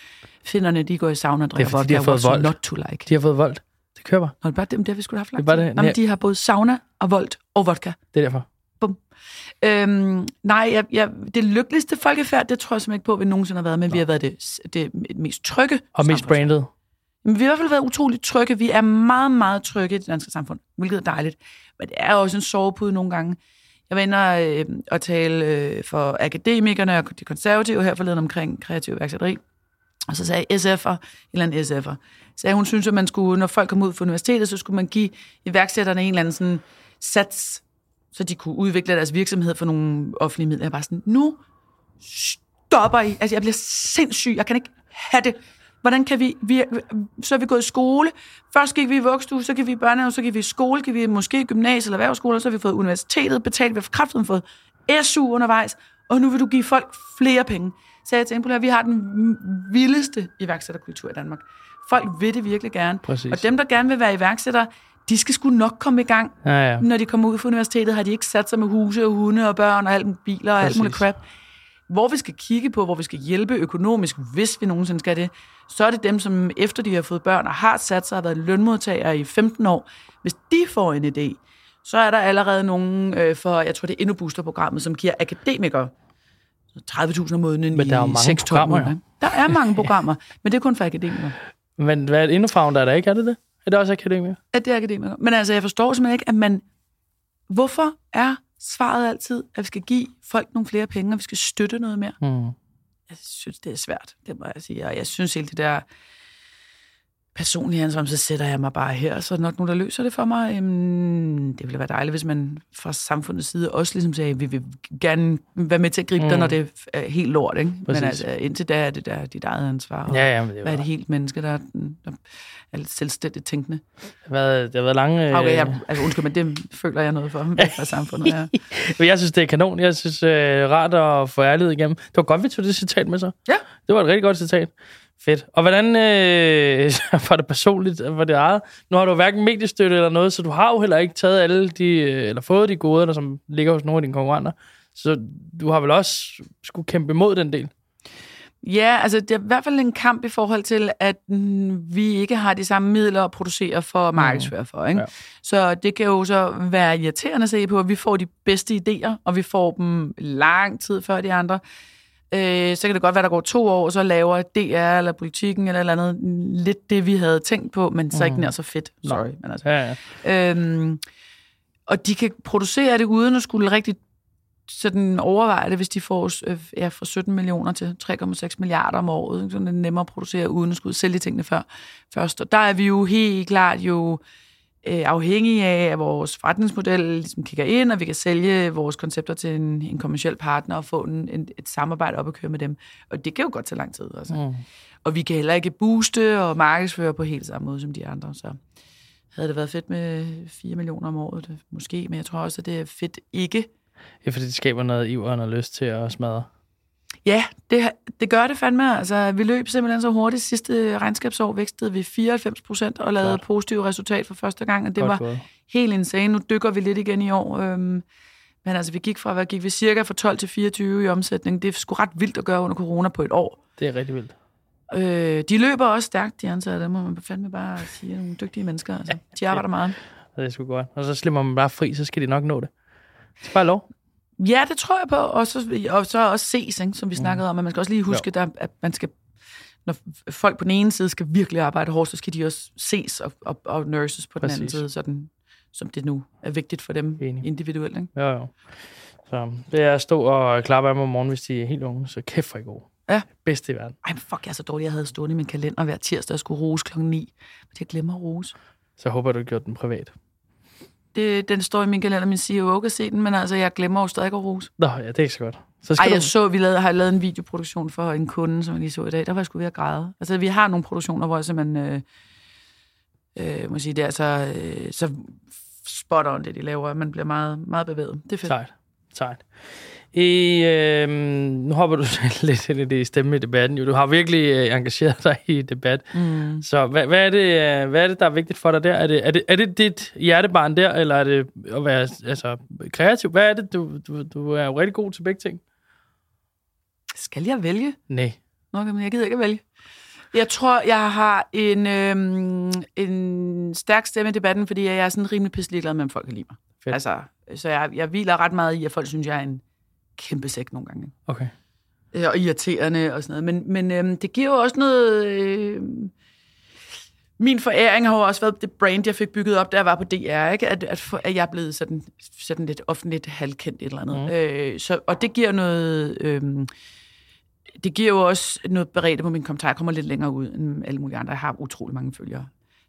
Finnerne, de går i sauna og Det er, drikker fordi de har vodka, fået vold. not to like. De har fået voldt. Det kører bare. Nå, det er bare dem, det har vi skulle have haft Det er bare det. Nå, men Nej. de har både sauna og volt og vodka. Det er derfor. Øhm, nej, jeg, jeg, det lykkeligste folkefærd, det tror jeg simpelthen ikke på, at vi nogensinde har været, men vi har været det, det mest trygge Og mest branded. Men vi har i hvert fald været utroligt trygge. Vi er meget, meget trygge i det danske samfund, hvilket er dejligt. Men det er også en sovepude nogle gange. Jeg var inde og, øh, og tale øh, for akademikerne og de konservative her forleden omkring kreativ værksætteri. Og så sagde SF'er, en eller anden SF'er, sagde hun synes, at man skulle, når folk kom ud fra universitetet, så skulle man give iværksætterne en eller anden sådan sats, så de kunne udvikle deres virksomhed for nogle offentlige midler. Jeg var sådan, nu stopper I. Altså, jeg bliver sindssyg. Jeg kan ikke have det. Hvordan kan vi, vi... Så er vi gået i skole. Først gik vi i vuggestue, så gik vi i børnehave, så gik vi i skole, gik vi måske i gymnasiet eller erhvervsskole, og så har vi fået universitetet betalt, vi har kraften fået SU undervejs, og nu vil du give folk flere penge. Så jeg på, at vi har den vildeste iværksætterkultur i Danmark. Folk vil det virkelig gerne. Præcis. Og dem, der gerne vil være iværksættere, de skal sgu nok komme i gang. Ja, ja. Når de kommer ud fra universitetet, har de ikke sat sig med huse og hunde og børn og alt med biler og alt Præcis. muligt crap. Hvor vi skal kigge på, hvor vi skal hjælpe økonomisk, hvis vi nogensinde skal det, så er det dem, som efter de har fået børn og har sat sig og været lønmodtagere i 15 år. Hvis de får en idé, så er der allerede nogen øh, for, jeg tror det er endnu booster-programmet, som giver akademikere 30.000 om måneden Men der er jo i mange 6-12 programmer, måneder. Der er mange programmer, men det er kun for akademikere. Men hvad er det founder, er der ikke? Er det det? Er det også akademiker? at det er akademikere. Men altså, jeg forstår simpelthen ikke, at man... Hvorfor er svaret altid, at vi skal give folk nogle flere penge, og vi skal støtte noget mere? Hmm. Jeg synes, det er svært, det må jeg sige. Og jeg synes helt det der personlige ansvar, så sætter jeg mig bare her, så er der nok nogen, der løser det for mig. Øhm, det ville være dejligt, hvis man fra samfundets side også ligesom sagde, vi vil gerne være med til at gribe mm. dig, når det er helt lort. Ikke? Men Præcis. altså, indtil da er det der dit eget ansvar. Og Ja, ja, men det, Hvad er var, det helt menneske, der, der er lidt selvstændigt tænkende? det, har været, det har været lange... øh, Okay, jeg, altså undskyld, men det føler jeg noget for, for samfundet. Ja. Men jeg synes, det er kanon. Jeg synes, øh, rart at få ærlighed igennem. Det var godt, vi tog det citat med så. Ja. Det var et rigtig godt citat. Fedt. Og hvordan øh, var det personligt? Var det eget? Nu har du hverken mediestøtte eller noget, så du har jo heller ikke taget alle de, øh, eller fået de goder, der som ligger hos nogle af dine konkurrenter. Så du har vel også skulle kæmpe imod den del. ja, altså det er i hvert fald en kamp i forhold til, at vi ikke har de samme midler at producere for og markedsføre for. Ikke? Ja. Så det kan jo så være irriterende at se på, at vi får de bedste idéer, og vi får dem lang tid før de andre. Øh, så kan det godt være, der går to år, og så laver DR eller politikken eller eller andet lidt det, vi havde tænkt på, men så ikke nær så fedt. Sorry. Men altså, Ja, ja. Øhm, og de kan producere det uden at skulle rigtig sådan overveje det, hvis de får øh, ja, fra 17 millioner til 3,6 milliarder om året. ikke? Så er det nemmere at producere uden at skulle sælge tingene før, først. Og der er vi jo helt klart jo øh, afhængige af, at vores forretningsmodel ligesom kigger ind, og vi kan sælge vores koncepter til en, en kommersiel partner og få en, en, et samarbejde op at køre med dem. Og det kan jo godt tage lang tid. Altså. Mm. Og vi kan heller ikke booste og markedsføre på helt samme måde som de andre. Så havde det været fedt med 4 millioner om året, måske, men jeg tror også, at det er fedt ikke. Ja, fordi det skaber noget iver og noget lyst til at smadre. Ja, det, det gør det fandme. Altså, vi løb simpelthen så hurtigt. Sidste regnskabsår vækstede vi 94 procent og lavede Klart. positive resultat for første gang, og det Godt var gået. helt insane. Nu dykker vi lidt igen i år. Øhm, men altså, vi gik fra, hvad gik vi cirka fra 12 til 24 i omsætning. Det er sgu ret vildt at gøre under corona på et år. Det er rigtig vildt. Øh, de løber også stærkt, de ansatte. Det må man fandme bare sige. Nogle dygtige mennesker. Altså. De arbejder meget. Det er sgu godt. Og så slipper man bare fri, så skal de nok nå det. Det er bare lov. Ja, det tror jeg på. Og så, og så også ses, ikke, som vi snakkede om. At man skal også lige huske, der, at man skal når folk på den ene side skal virkelig arbejde hårdt, så skal de også ses og, og, og nurses på Præcis. den anden side, sådan, som det nu er vigtigt for dem Enig. individuelt. Ikke? Jo, jo. Så det er at stå og klappe af mig om morgenen, hvis de er helt unge, så kæft for i går. Ja. Bedste i verden. Ej, fuck, jeg er så dårlig. Jeg havde stået i min kalender hver tirsdag, og skulle rose klokken 9. Men jeg glemmer at rose. Så håber, du har gjort den privat. Det, den står i min kalender, min CEO kan se den, men altså, jeg glemmer jo stadig at rose. Nå, ja, det er ikke så godt. Så skal Ej, jeg du... så, vi lavede, har lavet en videoproduktion for en kunde, som jeg lige så i dag. Der var jeg sgu ved at græde. Altså, vi har nogle produktioner, hvor jeg simpelthen... Øh, øh, må sige, det er så, øh, så spot on, det de laver. Man bliver meget, meget bevæget. Det er fedt. Sejt. Sejt. I, øh, nu hopper du lidt ind i det stemme i debatten. Jo. Du har virkelig øh, engageret dig i debat. Mm. Så hvad, hvad, er det, øh, hvad er det, der er vigtigt for dig der? Er det, er, det, er det dit hjertebarn der, eller er det at være altså, kreativ? Hvad er det? Du, du, du er jo rigtig god til begge ting. Skal jeg vælge? Nej. Nå, men jeg gider ikke at vælge. Jeg tror, jeg har en, øhm, en stærk stemme i debatten, fordi jeg er sådan rimelig pisselig glad med, om folk kan lide mig. Fedt. Altså, så jeg, jeg hviler ret meget i, at folk synes, jeg er en kæmpe sæk nogle gange. Okay. Øh, og irriterende og sådan noget. Men, men øhm, det giver jo også noget... Øh, min foræring har jo også været det brand, jeg fik bygget op, da jeg var på DR, ikke? At, at, for, at jeg er blevet sådan, sådan lidt offentligt halvkendt et eller andet. Mm. Øh, så, og det giver noget... Øh, det giver jo også noget beredte på min kommentar. Jeg kommer lidt længere ud end alle mulige andre. Jeg har utrolig mange følgere.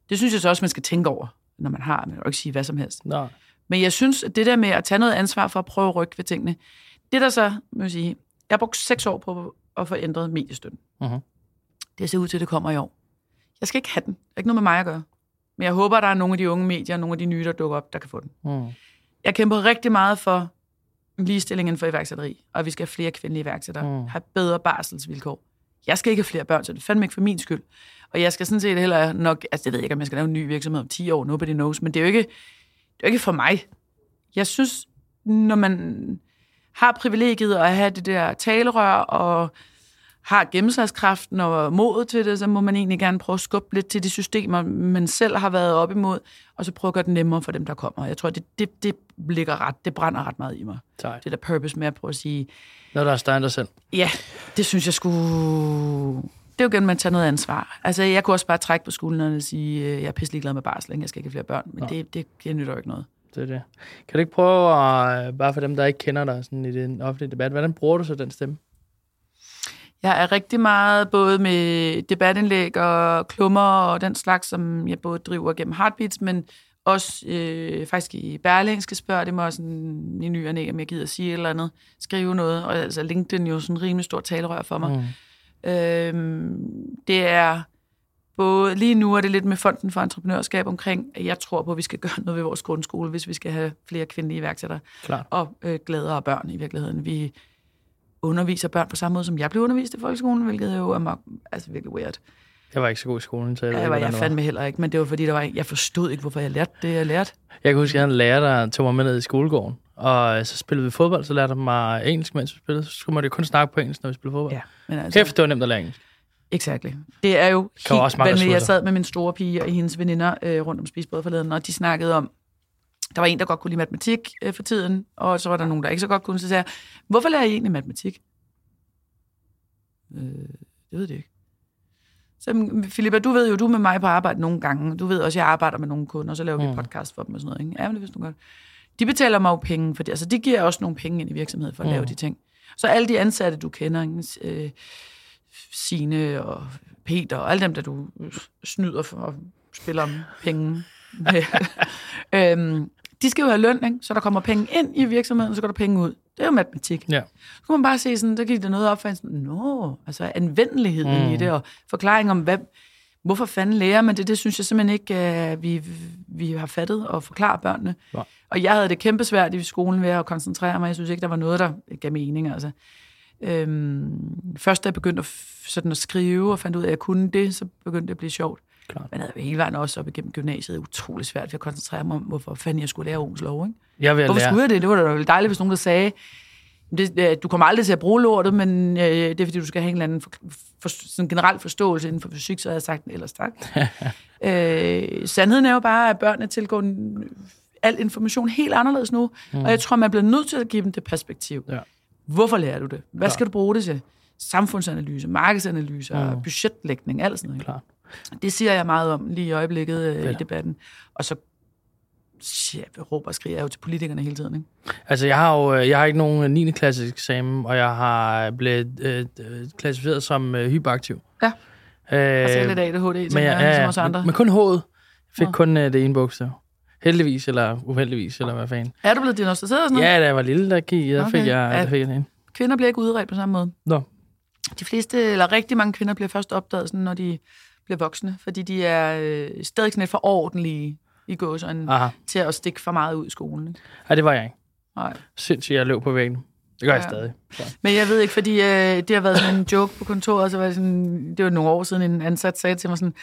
Det synes jeg så også, man skal tænke over, når man har. Man kan jo ikke sige hvad som helst. Nej. Men jeg synes, at det der med at tage noget ansvar for at prøve at rykke ved tingene, det der så, må jeg sige, jeg har brugt seks år på at få ændret mediestøtten. Uh-huh. Det ser ud til, at det kommer i år. Jeg skal ikke have den. Det er ikke noget med mig at gøre. Men jeg håber, at der er nogle af de unge medier, nogle af de nye, der dukker op, der kan få den. Uh-huh. Jeg kæmper rigtig meget for ligestillingen for iværksætteri, og vi skal have flere kvindelige iværksættere, uh-huh. have bedre barselsvilkår. Jeg skal ikke have flere børn, så det er fandme ikke for min skyld. Og jeg skal sådan set heller nok, altså jeg ved ikke, om jeg skal lave en ny virksomhed om 10 år, nobody knows, men det er jo ikke, det er jo ikke for mig. Jeg synes, når man har privilegiet at have det der talerør og har gennemslagskraften og modet til det, så må man egentlig gerne prøve at skubbe lidt til de systemer, man selv har været op imod, og så prøve at gøre det nemmere for dem, der kommer. Jeg tror, det, det, det ligger ret, det brænder ret meget i mig. Tak. Det der purpose med at prøve at sige... Noget, der er end dig selv. Ja, det synes jeg skulle... Det er jo igen, man tager noget ansvar. Altså, jeg kunne også bare trække på skuldrene og sige, øh, jeg er pisselig glad med barsel, jeg skal ikke have flere børn, men ja. det, det, det nytter jo ikke noget det er det. Kan du ikke prøve, at, bare for dem, der ikke kender dig sådan i den offentlige debat, hvordan bruger du så den stemme? Jeg er rigtig meget både med debatindlæg og klummer og den slags, som jeg både driver gennem Heartbeats, men også øh, faktisk i Berlingske spørger det mig sådan i ny og næ, om jeg gider sige et eller andet, skrive noget, og altså LinkedIn er jo sådan en rimelig stor talerør for mig. Mm. Øhm, det er både lige nu er det lidt med Fonden for Entreprenørskab omkring, at jeg tror på, at vi skal gøre noget ved vores grundskole, hvis vi skal have flere kvindelige iværksættere. Klar. Og øh, gladere børn i virkeligheden. Vi underviser børn på samme måde, som jeg blev undervist i folkeskolen, hvilket jo er altså virkelig weird. Jeg var ikke så god i skolen, så jeg ja, jeg var jeg fandme heller ikke, men det var fordi, der var, jeg forstod ikke, hvorfor jeg lærte det, jeg lærte. Jeg kan huske, at jeg havde en lærer, der tog mig med ned i skolegården, og så spillede vi fodbold, så lærte jeg mig engelsk, mens vi spillede. Så skulle man jo kun snakke på engelsk, når vi spillede fodbold. Ja, men altså, Kæft, det var nemt at lære engelsk. Exakt. Det er jo helt også vanvittigt. Jeg sad med min store pige og hendes veninder øh, rundt om spisbordet forleden, og de snakkede om, der var en, der godt kunne lide matematik øh, for tiden, og så var der nogen, der ikke så godt kunne. Så sagde jeg, hvorfor lærer I egentlig matematik? Øh, det ved det ikke. Så Filippa, du ved jo, du er med mig på arbejde nogle gange. Du ved også, jeg arbejder med nogle kunder, og så laver mm. vi podcast for dem og sådan noget. Ikke? Ja, men det vidste du godt. De betaler mig jo penge for det. Altså, de giver også nogle penge ind i virksomheden for at mm. lave de ting. Så alle de ansatte, du kender, ikke? Øh, Sine og Peter og alle dem, der du snyder for at spille om penge. øhm, de skal jo have løn, ikke? så der kommer penge ind i virksomheden, og så går der penge ud. Det er jo matematik. Ja. Så kan man bare se sådan, der giver det noget op for en sådan, nå, altså anvendeligheden mm. i det, og forklaring om, hvad, hvorfor fanden lærer man det, det synes jeg simpelthen ikke, uh, vi, vi har fattet og forklare børnene. Ja. Og jeg havde det kæmpe svært i skolen ved at koncentrere mig. Jeg synes ikke, der var noget, der gav mening. Altså. Øhm, først da jeg begyndte at, sådan at skrive og fandt ud af, at jeg kunne det, så begyndte det at blive sjovt. Klart. Men jeg havde hele vejen også op igennem gymnasiet utrolig svært ved at koncentrere mig om, hvorfor fanden jeg skulle lære Ohms lov. Ikke? Jeg vil hvorfor lære... skulle jeg det? Det var da dejligt, hvis nogen der sagde, Det, du kommer aldrig til at bruge lortet, men øh, det er fordi, du skal have en eller anden for, for, sådan generel forståelse inden for fysik, så har jeg sagt ellers tak. øh, sandheden er jo bare, at børnene tilgår al information helt anderledes nu, mm. og jeg tror, man bliver nødt til at give dem det perspektiv. Ja. Hvorfor lærer du det? Hvad Klar. skal du bruge det til? Samfundsanalyse, markedsanalyse, mm. budgetlægning, alt sådan noget. Klart. Det siger jeg meget om lige i øjeblikket øh, i debatten. Og så ja, råber og skriger jeg jo til politikerne hele tiden. Ikke? Altså, jeg har jo øh, jeg har ikke nogen 9. klasses eksamen, og jeg har blevet øh, øh, klassificeret som øh, hyperaktiv. Ja. Øh, Og så lidt ADHD, men, jeg, ja, ligesom ja, os andre. Men, men kun H'et. Jeg fik Nå. kun øh, det ene bogstav. Heldigvis, eller uheldigvis, eller hvad fanden. Er du blevet diagnosticeret og sådan noget? Ja, da jeg var lille, der gik, der Okay. fik jeg, der fik jeg det. Kvinder bliver ikke udredt på samme måde. Nå, De fleste, eller rigtig mange kvinder, bliver først opdaget, sådan, når de bliver voksne, fordi de er øh, stadig sådan lidt for ordentlige i gåsøjne til at stikke for meget ud i skolen. Ikke? Ja, det var jeg ikke. Nej. Sindssygt, jeg løb på væggen. Det gør ja. jeg stadig. Så. Men jeg ved ikke, fordi øh, det har været sådan en joke på kontoret, så var det sådan, det var nogle år siden, en ansat sagde til mig sådan,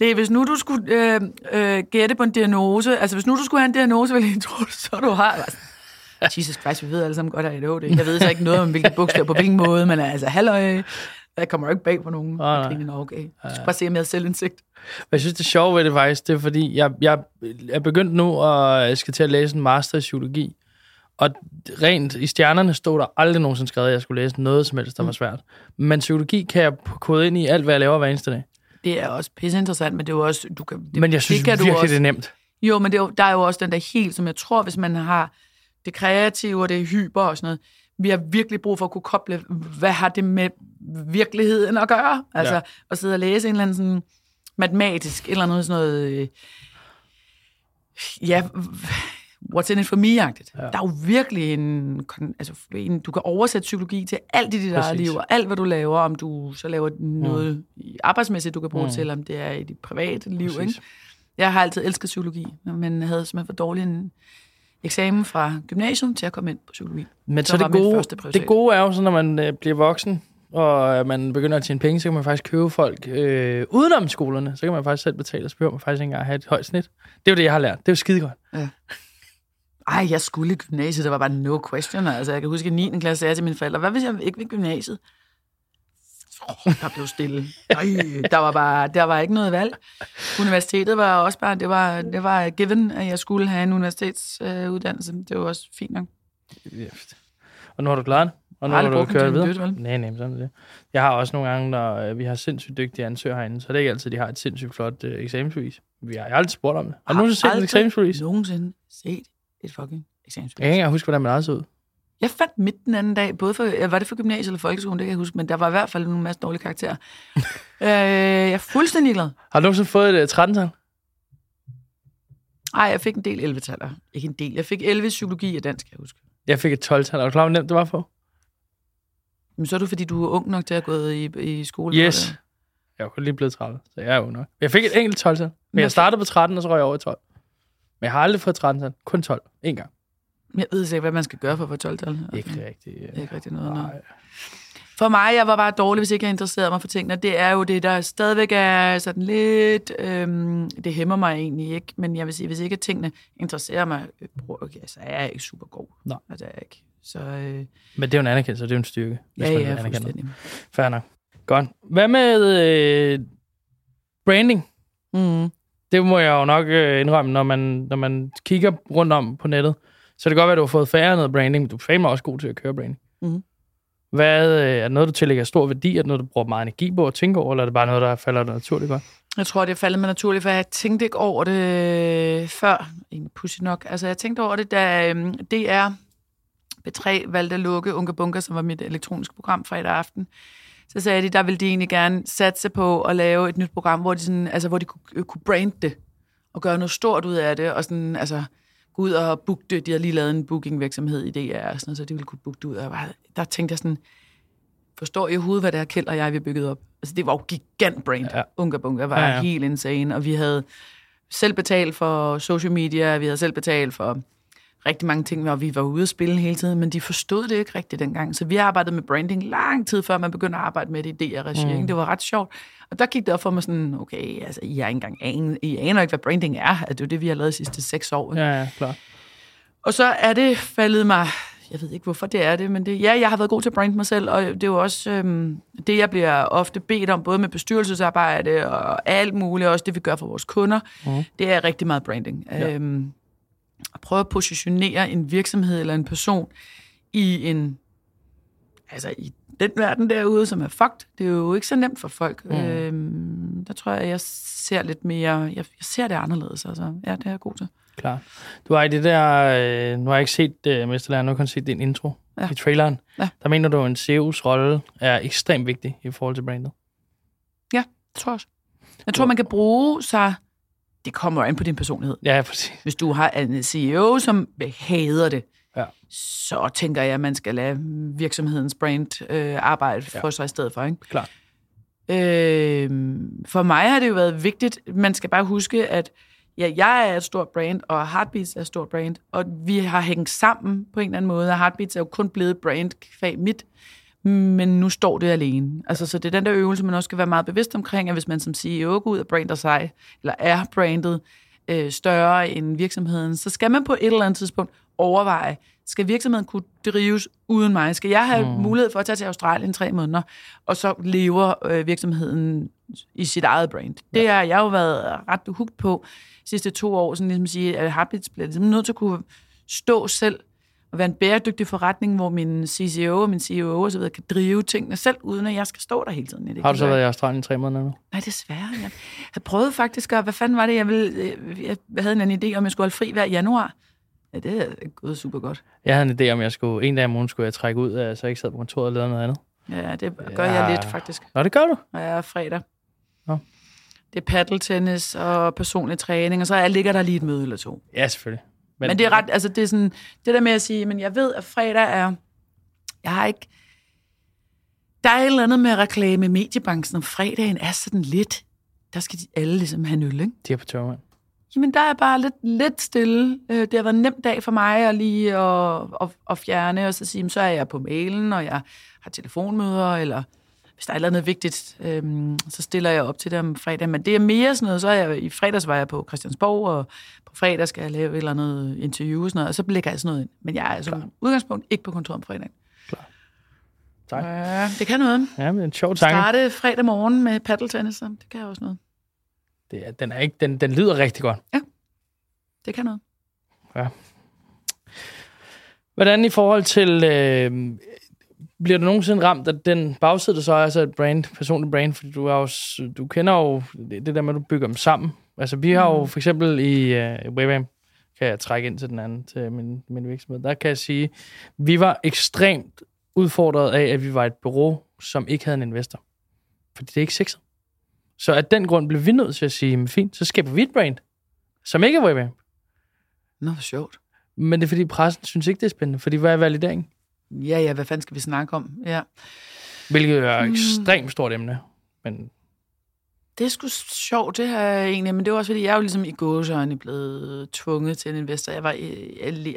Le, hvis nu du skulle øh, øh, gætte på en diagnose, altså hvis nu du skulle have en diagnose, ville jeg tro, så du har. Sådan, Jesus Christ, vi ved alle sammen godt, at det er ADHD. Jeg ved så ikke noget om, hvilke bogstaver på hvilken måde, men altså, halløj, jeg kommer jo ikke bag på nogen. Nej. tænker, "Nå, okay. Jeg skal bare se, om jeg har selvindsigt. Men jeg synes, det sjove ved det faktisk, det er fordi, jeg, jeg er begyndt nu at jeg skal til at læse en master i psykologi. Og rent i stjernerne stod der aldrig nogensinde skrevet, at jeg skulle læse noget som helst, der var svært. Men psykologi kan jeg kode ind i alt, hvad jeg laver hver eneste dag. Det er også pisse interessant, men det er jo også... Du kan, det, Men jeg synes det kan du virkelig, også, det er nemt. Jo, men det er jo, der er jo også den der helt, som jeg tror, hvis man har det kreative og det hyper og sådan noget, vi har virkelig brug for at kunne koble, hvad har det med virkeligheden at gøre? Altså, Ja. at sidde og læse en eller anden sådan matematisk, eller noget sådan noget, øh, ja, what's in it for me-agtigt. Ja. Ja. Der er jo virkelig en, altså, en, du kan oversætte psykologi til alt i dit eget liv, og alt, hvad du laver, om du så laver noget mm. arbejdsmæssigt, du kan bruge Mm. til, om det er i dit private liv, Præcis. ikke? Jeg har altid elsket psykologi, men havde simpelthen for dårlig en eksamen fra gymnasium til at komme ind på psykologi. Men Så så, det, gode, det gode er jo så, når man øh, bliver voksen, og øh, man begynder at tjene penge, så kan man faktisk købe folk øh, udenom skolerne. Så kan man faktisk selv betale, og så behøver man faktisk ikke engang have et højt snit. Det er jo det, jeg har lært. Det er jo skide godt. Ej, jeg skulle i gymnasiet, der var bare no question. Altså, jeg kan huske, at i 9. klasse sagde jeg til mine forældre, hvad hvis jeg ikke vil gymnasiet? Oh, der blev stille. Øj, der var bare, der var ikke noget valg. Universitetet var også bare, det var, det var given, at jeg skulle have en universitetsuddannelse. Øh, det var også fint nok. Og nu har du klaret det. Og nu har har du kørt en videre. vel? Nej, nej, sådan er det. Jeg har også nogle gange, når øh, vi har sindssygt dygtige ansøgere herinde, så er det ikke altid, de har et sindssygt flot øh, eksamensbevis. Vi har jeg har aldrig spurgt om det. Har du nogensinde set et aldrig eksamensbevis? nogensinde set et fucking eksamensbevis. Jeg kan ikke huske, hvordan man så ud. Jeg fandt midt den anden dag, både for, var det for gymnasiet eller folkeskolen, det kan jeg huske, men der var i hvert fald en masse dårlige karakterer. øh, jeg er fuldstændig glad. Har du nogensinde fået et uh, 13-tal? Ej, jeg fik en del 11-taller. Ikke en del. Jeg fik 11 i psykologi og dansk, kan jeg huske. Jeg fik et 12-tal. Er du klar, hvor nemt det var for? Men så er du, fordi du er ung nok til at gå i, i skole. Yes. Jeg er jo lige blevet 30, så jeg er jo nok. Jeg fik et enkelt 12-tal. Men jeg startede på 13, og så røg jeg over i 12. Men jeg har aldrig fået 13-tal. Kun 12. En gang. Jeg ved ikke, hvad man skal gøre for at få 12-tal. Ikke rigtigt. Er ikke rigtig noget. Nej. For mig, jeg var bare dårlig, hvis ikke jeg interesserede mig for tingene. Det er jo det, der stadigvæk er sådan lidt... Øhm, det hæmmer mig egentlig ikke, men jeg vil sige, hvis ikke tingene interesserer mig, øh, okay, så er jeg ikke super god. Nej. Altså, er jeg ikke. Så øh, Men det er jo en anerkendelse, det er jo en styrke. hvis ja, man ja, fuldstændig. Fair nok. Godt. Hvad med øh, branding? Mm. Det må jeg jo nok øh, indrømme, når man, når man kigger rundt om på nettet. Så det kan godt være, at du har fået færre noget branding, men du er fandme også god til at køre branding. Mhm. Hvad, øh, er det noget, du tillægger stor værdi? Er det noget, du bruger meget energi på at tænke over, eller er det bare noget, der falder dig naturligt godt? Jeg tror, det er faldet mig naturligt, for jeg tænkte ikke over det før. Egentlig pussy nok. Altså, jeg tænkte over det, da øhm, DR B3 valgte at lukke Unge Bunker, som var mit elektroniske program fredag aften. Så sagde de, der ville de egentlig gerne satse på at lave et nyt program, hvor de, sådan, altså, hvor de kunne, øh, kunne brande det og gøre noget stort ud af det, og sådan, altså, gå ud og booke det. De havde lige lavet en bookingvirksomhed i DR, og sådan noget, så de ville kunne booke det ud. Og bare, der tænkte jeg sådan, forstår I overhovedet, hvad det her Kjeld og jeg, vi bygget op? Altså, det var jo gigant brand. Ja. Unga Bunga var ja. ja. helt insane, og vi havde selv betalt for social media, vi havde selv betalt for rigtig mange ting, og vi var ude at spille hele tiden, men de forstod det ikke rigtigt dengang. Så vi arbejdede med branding lang tid før man begyndte at arbejde med det i DR-regi. Mm. Det var ret sjovt. Og der gik det op for mig sådan, okay, altså, I, er ikke engang aner, I aner ikke, hvad branding er. Altså, det er jo det, vi har lavet de sidste seks år. Ja, ja, klar. Og så er det faldet mig jeg ved ikke, hvorfor det er det, men det, ja, jeg har været god til at brande mig selv, og det er jo også øhm, det, jeg bliver ofte bedt om, både med bestyrelsesarbejde og alt muligt, også det, vi gør for vores kunder. Mm. Det er rigtig meget branding. Ja. Øhm, at prøve at positionere en virksomhed eller en person i en, altså i den verden derude, som er fucked, det er jo ikke så nemt for folk. Mm. Øhm, der tror jeg, jeg ser lidt mere, jeg, jeg ser det anderledes, altså. Ja, det er jeg god til. Klar. Du har i det der, øh, nu har jeg ikke set uh, Mesterlærer, nu kan set din intro ja. i traileren. Ja. Der mener du, at en CEO's rolle er ekstremt vigtig i forhold til brandet. Ja, det tror jeg også. Jeg tror, man kan bruge sig... Det kommer ind på din personlighed. Ja, præcis. Hvis du har en CEO, som hader det, ja. så tænker jeg, at man skal lade virksomhedens brand øh, arbejde for ja. sig i stedet for. Ikke? Klar. Øh, for mig har det jo været vigtigt. Man skal bare huske, at ja, jeg er et stort brand, og Heartbeats er et stort brand, og vi har hængt sammen på en eller anden måde, og Heartbeats er jo kun blevet brand kvæg mit, men nu står det alene. Altså, så det er den der øvelse, man også skal være meget bevidst omkring, at hvis man som CEO går ud og brander sig, eller er brandet øh, større end virksomheden, så skal man på et eller andet tidspunkt overveje, skal virksomheden kunne drives uden mig? Skal jeg have mm. mulighed for at tage til Australien tre måneder, og så lever øh, virksomheden i sit eget brand? Ja. Det har jeg jo været ret hugt på sidste to år, sådan ligesom sige, at Habits bliver ligesom nødt til at kunne stå selv og være en bæredygtig forretning, hvor min CCO og min CEO og så videre kan drive tingene selv, uden at jeg skal stå der hele tiden. Det har du så været i Australien tre måneder nu? Nej, desværre. Jeg havde prøvet faktisk at, hvad fanden var det, jeg ville, jeg havde en idé om, jeg skulle holde fri hver januar. Ja, det er gået super godt. Jeg havde en idé om, jeg skulle, en dag om ugen skulle jeg trække ud, så jeg ikke sad på kontoret og lavede noget andet. Ja, det gør ja. jeg lidt, faktisk. Nå, det gør du? Og jeg er fredag. Nå. Det er paddeltennis og personlig træning, og så jeg ligger der lige et møde eller to. Ja, selvfølgelig. Men, men det er ret, altså det er sådan, det der med at sige, men jeg ved, at fredag er, jeg har ikke, der er et eller andet med at reklame mediebranchen, om fredagen er sådan lidt, der skal de alle ligesom have en øl, ikke? De er på tørmand. Jamen, der er bare lidt, lidt stille. Øh, det har været en nem dag for mig at lige at, at, at fjerne, og så sige, så er jeg på mailen, og jeg har telefonmøder, eller hvis der er noget vigtigt, øhm, så stiller jeg op til det om fredag. Men det er mere sådan noget, så er jeg, i fredags var jeg på Christiansborg, og på fredag skal jeg lave et eller andet interview og sådan noget, og så lægger jeg sådan noget ind. Men jeg er altså udgangspunkt ikke på kontoret om fredag. Klar. Tak. Ja, det kan noget. Ja, men en sjov tanke. Starte fredag morgen med paddeltennis, det kan jeg også noget. Det er, den, er ikke, den, den lyder rigtig godt. Ja, det kan noget. Ja. Hvordan i forhold til, øh, bliver du nogensinde ramt af den bagside, der så er altså et brand, personligt brand, fordi du, er jo, du kender jo det, der med, at du bygger dem sammen. Altså vi har jo mm. for eksempel i uh, Webam, kan jeg trække ind til den anden, til min, min virksomhed, der kan jeg sige, vi var ekstremt udfordret af, at vi var et bureau, som ikke havde en investor. Fordi det er ikke sexet. Så af den grund blev vi nødt til at sige, men fint, så skaber vi et brand, som ikke er Webam. Nå, hvor sjovt. Men det er fordi pressen synes ikke, det er spændende, fordi hvad er validering? Ja, ja, hvad fanden skal vi snakke om? Ja. Hvilket er et hmm. ekstremt stort emne. Men det er sgu sjovt, det her egentlig, men det var også, fordi jeg er jo ligesom i gåsøjne blevet tvunget til en investor. Jeg var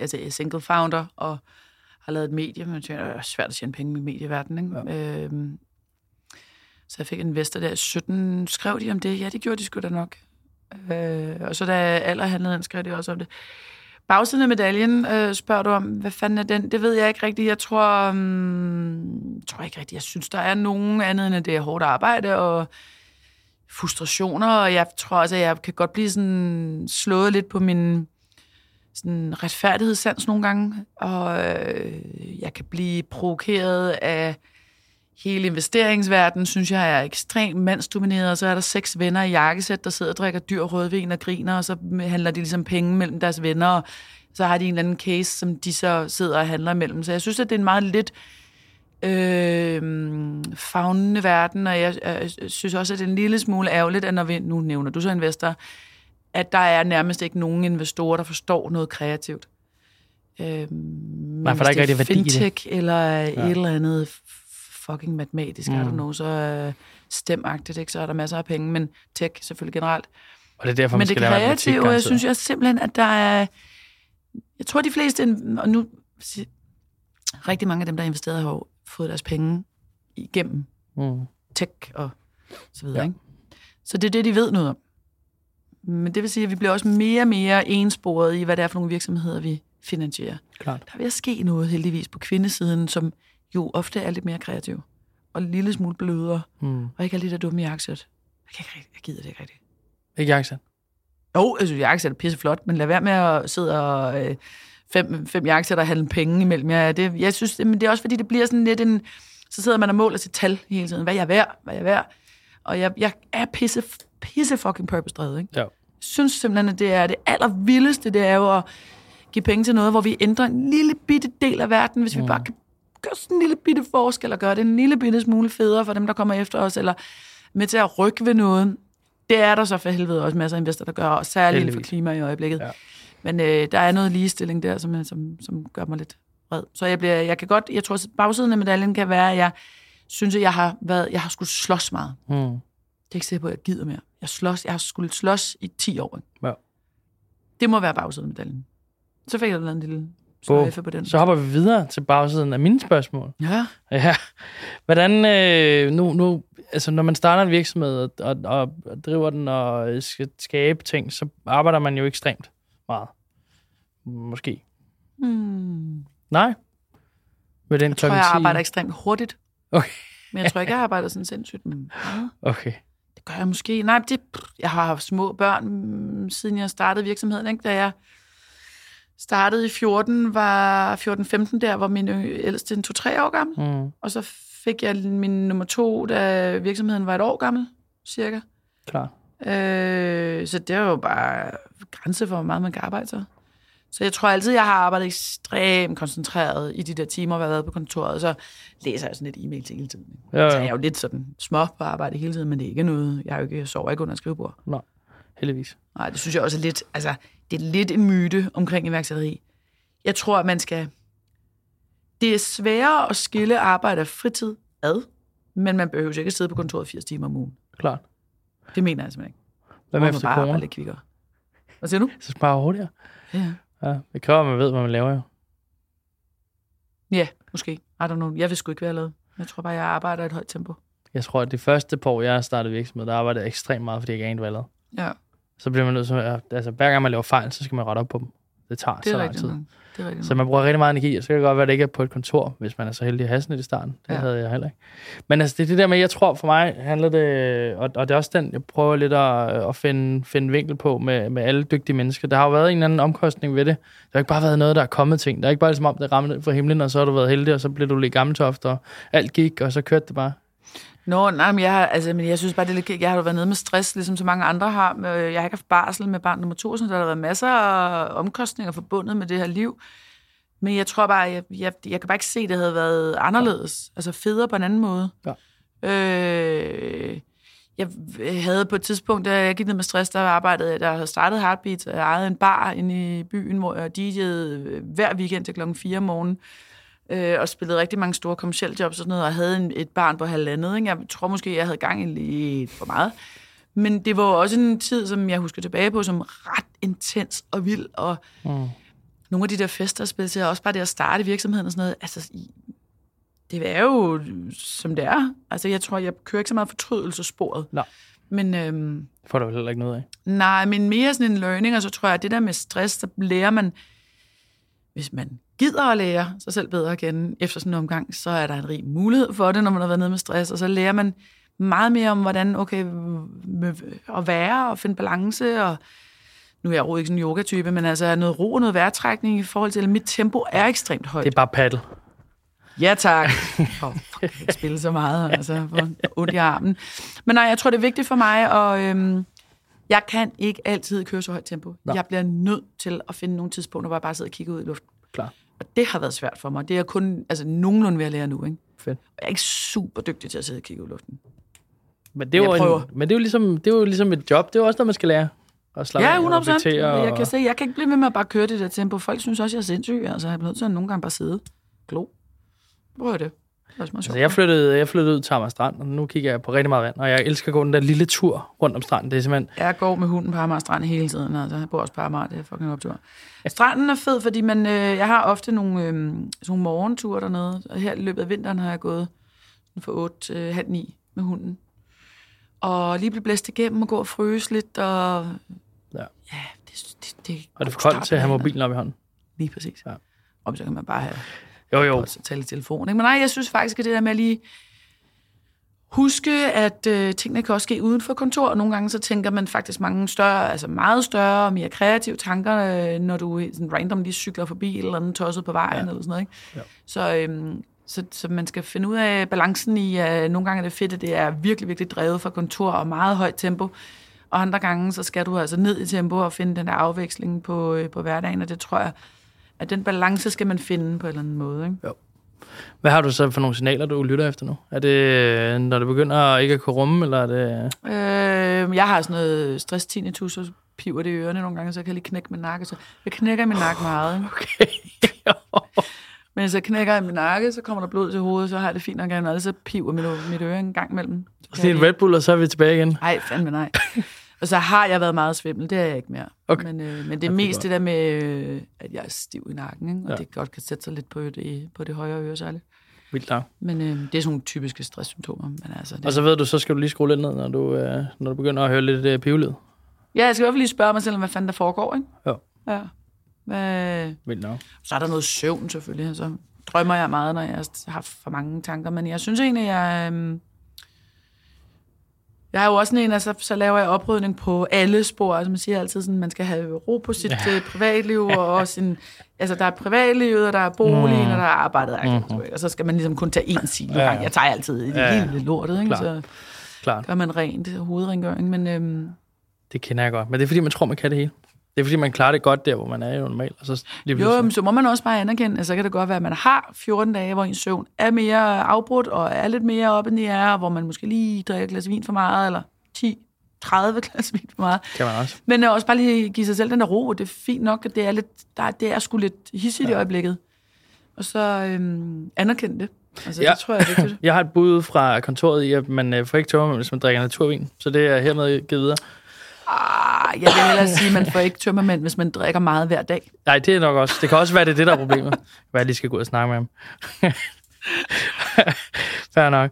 altså single founder og har lavet et medie, men det er svært at tjene penge i medieverdenen. Ikke? Ja. Øhm, så jeg fik en investor der i 17. Skrev de om det? Ja, det gjorde de sgu da nok. Øh, og så da alder handlede skrev de også om det. Bagsiden af medaljen øh, spørger du om, hvad fanden er den? Det ved jeg ikke rigtigt. Jeg tror, um, tror ikke rigtigt. Jeg synes, der er nogen andet end, at det er hårdt arbejde og frustrationer, og jeg tror også, at jeg kan godt blive sådan slået lidt på min sådan retfærdighedssans nogle gange, og øh, jeg kan blive provokeret af hele investeringsverdenen, synes jeg er ekstremt mandsdomineret, og så er der seks venner i jakkesæt, der sidder og drikker dyr rødvin og griner, og så handler de ligesom penge mellem deres venner, og så har de en eller anden case, som de så sidder og handler imellem. Så jeg synes, at det er en meget lidt øh, fagnende verden, og jeg, jeg synes også, at det er en lille smule ærgerligt, at når vi, nu nævner du så investor, at der er nærmest ikke nogen investorer, der forstår noget kreativt. Øh, Nej, for der er ikke rigtig værdi fintech, eller ja. et eller andet fucking matematisk, mm. er du know, så uh, stemagtigt, ikke? så er der masser af penge, men tech selvfølgelig generelt. Og det er derfor, men man skal det kreative, jeg synes jeg simpelthen, at der er... Jeg tror, de fleste, og nu rigtig mange af dem, der investeret, har fået deres penge igennem mm. tech og så videre. Ja. Ikke? Så det er det, de ved noget om. Men det vil sige, at vi bliver også mere og mere ensporet i, hvad det er for nogle virksomheder, vi finansiere. Klart. Der er at ske noget heldigvis på kvindesiden, som jo ofte er lidt mere kreativ. Og en lille smule blødere. Mm. Og ikke er lidt af dumme jakkesæt. Jeg, kan ikke jeg gider det ikke rigtigt. Ikke jakkesæt. Jo, jeg synes, jakkesæt er pisseflot, men lad være med at sidde og øh, fem, fem jakkesæt og handle penge imellem jer. Det, jeg synes, det, men det er også fordi, det bliver sådan lidt en... Så sidder man og måler sit tal hele tiden. Hvad er jeg værd? Hvad er jeg værd? Og jeg, jeg er pisse, pisse fucking purpose-drevet, ikke? Ja. Jeg synes simpelthen, at det er det allervildeste, det er jo at give penge til noget, hvor vi ændrer en lille bitte del af verden, hvis mm. vi bare kan gøre sådan en lille bitte forskel og gøre det en lille bitte smule federe for dem, der kommer efter os, eller med til at rykke ved noget. Det er der så for helvede også masser af investorer, der gør, og særligt inden for Heldigvis. klima i øjeblikket. Ja. Men øh, der er noget ligestilling der, som, som, som gør mig lidt vred. Så jeg, bliver, jeg kan godt, jeg tror, at bagsiden af medaljen kan være, at jeg synes, at jeg har, været, jeg har skulle slås meget. Mm. Det er ikke sikkert på, at jeg gider mere. Jeg, slås, jeg har skulle slås i 10 år. Ja. Det må være bagsiden af medaljen. Så fik jeg lavet en lille. Sløjfe på den. Så hopper vi videre til bagsiden af mine spørgsmål. Ja. Ja. Hvordan, øh, nu, nu, altså når man starter en virksomhed og, og, og driver den og skal skabe ting, så arbejder man jo ekstremt meget. Måske. Hmm. Nej? Med den Jeg tror, jeg 10? arbejder ekstremt hurtigt. Okay. Men jeg tror ikke, jeg arbejder sådan sindssygt meget. Okay. Det gør jeg måske. Nej, det, jeg har haft små børn, mm, siden jeg startede virksomheden. Ikke? Da jeg startede i 14, var 14-15 der, var min ældste en 2-3 år gammel. Mm. Og så fik jeg min nummer to, da virksomheden var et år gammel, cirka. Klar. Øh, så det er jo bare grænse for, hvor meget man kan arbejde så. Så jeg tror altid, jeg har arbejdet ekstremt koncentreret i de der timer, hvor jeg har været på kontoret. Så læser jeg sådan lidt e-mail til hele tiden. Ja, Så jeg er ja. jo lidt sådan små på arbejde hele tiden, men det er ikke noget. Jeg, er jo ikke, jeg sover ikke under skrivebord. Nå, heldigvis. Nej, det synes jeg også er lidt, altså, det er lidt en myte omkring iværksætteri. Jeg tror, at man skal... Det er sværere at skille arbejde og fritid ad, men man behøver ikke at sidde på kontoret 80 timer om ugen. Klart. Det mener jeg simpelthen ikke. Hvad med efter bare corona? lidt kvikkere. Hvad siger du? Så sparer hurtigere. Ja. Ja, det kræver, at man ved, hvad man laver jo. Ja, måske. I don't know. Jeg vil sgu ikke være lavet. Jeg tror bare, jeg arbejder i et højt tempo. Jeg tror, at det første par år, jeg startede virksomhed, der arbejdede jeg ekstremt meget, fordi jeg ikke anede, hvad jeg lavede. Ja, Så bliver man nødt til at, altså hver gang man laver fejl, så skal man rette op på dem. Det tager det så lang tid. Det er. Så man bruger rigtig meget energi, og så kan det godt være, at det ikke er på et kontor, hvis man er så heldig at have sådan i starten. Det Ja. havde jeg heller ikke. Men altså, det er det der med, jeg tror for mig handler det, og, og det er også den, jeg prøver lidt at, at finde, finde vinkel på med, med alle dygtige mennesker. Der har jo været en eller anden omkostning ved det. Det har ikke bare været noget, der er kommet ting. Det er ikke bare ligesom om, det rammer ned fra himlen, og så har du været heldig, og så blev du lidt gammeltoft, og alt gik, og så kørte det bare. Nå, nej, men jeg, har, altså, men jeg synes bare, det er lidt, jeg har jo været nede med stress, ligesom så mange andre har. Øh, Jeg har ikke haft barsel med barn nummer to, så der har været masser af omkostninger forbundet med det her liv. Men jeg tror bare, jeg, jeg, jeg kan bare ikke se, at det havde været anderledes. Altså federe på en anden måde. Ja. Øh, jeg havde på et tidspunkt, da jeg gik ned med stress, der arbejdede jeg, der havde startet Heartbeat, og jeg ejede en bar inde i byen, hvor jeg DJ'ede hver weekend til klokken 4 om morgenen øh, og spillede rigtig mange store kommersielle jobs og sådan noget, og havde en, et barn på halvandet. Ikke? Jeg tror måske, jeg havde gang i lidt for meget. Men det var også en tid, som jeg husker tilbage på, som ret intens og vild, og Mm. nogle af de der fester, jeg spillede til, og også bare det at starte virksomheden og sådan noget, altså, det er jo, som det er. Altså, jeg tror, jeg kører ikke så meget fortrydelsessporet. Nej. Men øhm, får du vel heller ikke noget af. Nej, men mere sådan en learning, og så tror jeg, at det der med stress, så lærer man, hvis man gider at lære sig selv bedre at kende efter sådan en omgang, så er der en rig mulighed for det, når man har været nede med stress, og så lærer man meget mere om, hvordan okay, at være og finde balance, og nu er jeg jo ikke sådan en yogatype, men altså noget ro og noget vejrtrækning i forhold til, at mit tempo er ekstremt højt. Det er bare paddle. Ja, tak. Oh, fuck, jeg kan ikke spille så meget, altså, for ondt i armen. Men nej, jeg tror, det er vigtigt for mig, og øhm, jeg kan ikke altid køre så højt tempo. Nå. Jeg bliver nødt til at finde nogle tidspunkter, hvor jeg bare sidder og kigger ud i luften. Klar. Og det har været svært for mig. Det er jeg kun altså, nogenlunde ved at lære nu. Ikke? Fedt. Jeg er ikke super dygtig til at sidde og kigge ud i luften. Men det er, jo en, men det er jo ligesom, det er jo ligesom et job. Det er jo også noget, man skal lære. At slappe Ja, af og 100 procent. reflektere Jeg og- kan se, jeg kan ikke blive ved med at bare køre det der tempo. Folk synes også, jeg er sindssyg. Altså, jeg bliver nødt til at nogle gange bare sidde. Glo. Prøv det. Altså, jeg flyttede, jeg flyttede ud til Amager Strand, og nu kigger jeg på rigtig meget vand, og jeg elsker at gå den der lille tur rundt om stranden. Det er simpelthen, Jeg går med hunden på Amager Strand hele tiden. Altså, jeg bor også på Amager, det er fucking optur. Stranden er fed, fordi man, øh, jeg har ofte nogle, øh, sådan nogle morgenture dernede. Og her i løbet af vinteren har jeg gået fra 8 til halv 9 med hunden. Og lige blive blæst igennem og gå og fryse lidt. Og, Ja. ja det, det, det og det er for koldt til at have mobilen op i hånden. Lige præcis. Ja. Og så kan man bare have Jo, jo. og så tale i telefon. Ikke? Men nej, jeg synes faktisk, at det der med at lige huske, at øh, tingene kan også ske uden for kontor, og nogle gange så tænker man faktisk mange større, altså meget større og mere kreative tanker, øh, når du sådan random lige cykler forbi eller andet tosset på vejen, ja. eller sådan noget. Ikke? Ja. Så, øhm, så, så man skal finde ud af balancen i, at nogle gange er det fedt, at det er virkelig, virkelig drevet fra kontor og meget højt tempo, og andre gange, så skal du altså ned i tempo og finde den der afveksling på, øh, på hverdagen, og det tror jeg, at den balance skal man finde på en eller anden måde. Ikke? Hvad har du så for nogle signaler, du lytter efter nu? Er det, når det begynder ikke at kunne rumme, eller er det... Øh, jeg har sådan noget stress tinnitus, så piver det i ørerne nogle gange, så jeg kan lige knække min nakke. Så jeg knækker min nakke meget. Ikke? Okay. Men hvis jeg knækker i min nakke, så kommer der blod til hovedet, så har jeg det fint nok gerne, og så piver mit, mit øre en gang imellem. Så Så det er en Red Bull, og så er vi tilbage igen. Nej, fandme nej. Og så har jeg været meget svimmel, det er jeg ikke mere. Okay. Men, øh, men det er er mest godt. det der med, øh, at jeg er stiv i nakken, ikke? og Ja. ja. det godt kan sætte sig lidt på det, på det højre øre særligt. Vildt nok. Men øh, det er sådan nogle typiske stresssymptomer. Men altså, det, Og så ved du, så skal du lige skrue lidt ned, når du, øh, når du begynder at høre lidt øh, pivlyd. Ja, jeg skal i hvert fald lige spørge mig selv, hvad fanden der foregår, ikke? Jo. Ja. Hvad, Vildt nok. Så er der noget søvn selvfølgelig, så drømmer jeg meget, når jeg har for mange tanker. Men jeg synes egentlig, jeg... Øhm, jeg er jo også sådan en, altså, så laver jeg oprydning på alle spor. Altså man siger altid sådan, man skal have ro på sit ja. privatliv, og også en, altså der er privatlivet, og der er boligen, mm. og der er arbejdet. Mm-hmm. Og så skal man ligesom kun tage én silo. Ja. Jeg tager altid det Ja, hele lortet, ikke? Klart. så Klart. gør man rent, hovedrengøring. Men øhm, Det kender jeg godt. Men det er fordi, man tror, man kan det hele. Det er fordi, man klarer det godt der, hvor man er jo normalt. Og så lige Jo, men så må man også bare anerkende, altså så kan det godt være, at man har 14 dage, hvor ens søvn er mere afbrudt, og er lidt mere op end de er, hvor man måske lige drikker et glas vin for meget, eller 10, 30 glas vin for meget. kan man også. Men øh, også bare lige give sig selv den der ro, det er fint nok, at det er, lidt, der, det er sgu lidt hissigt ja. i øjeblikket. Og så øhm, anerkende det. Altså, Ja. ja. det tror jeg er vigtigt. Jeg har et bud fra kontoret i, at man øh, får ikke tømmermænd, hvis man drikker naturvin. Så det er hermed givet videre. Ah, jeg vil hellere sige, at man får ikke tømmermænd, hvis man drikker meget hver dag. Nej, det er nok også. Det kan også være, det er det, der er problemet. Hvad jeg lige skal gå ud og snakke med ham. Fair nok.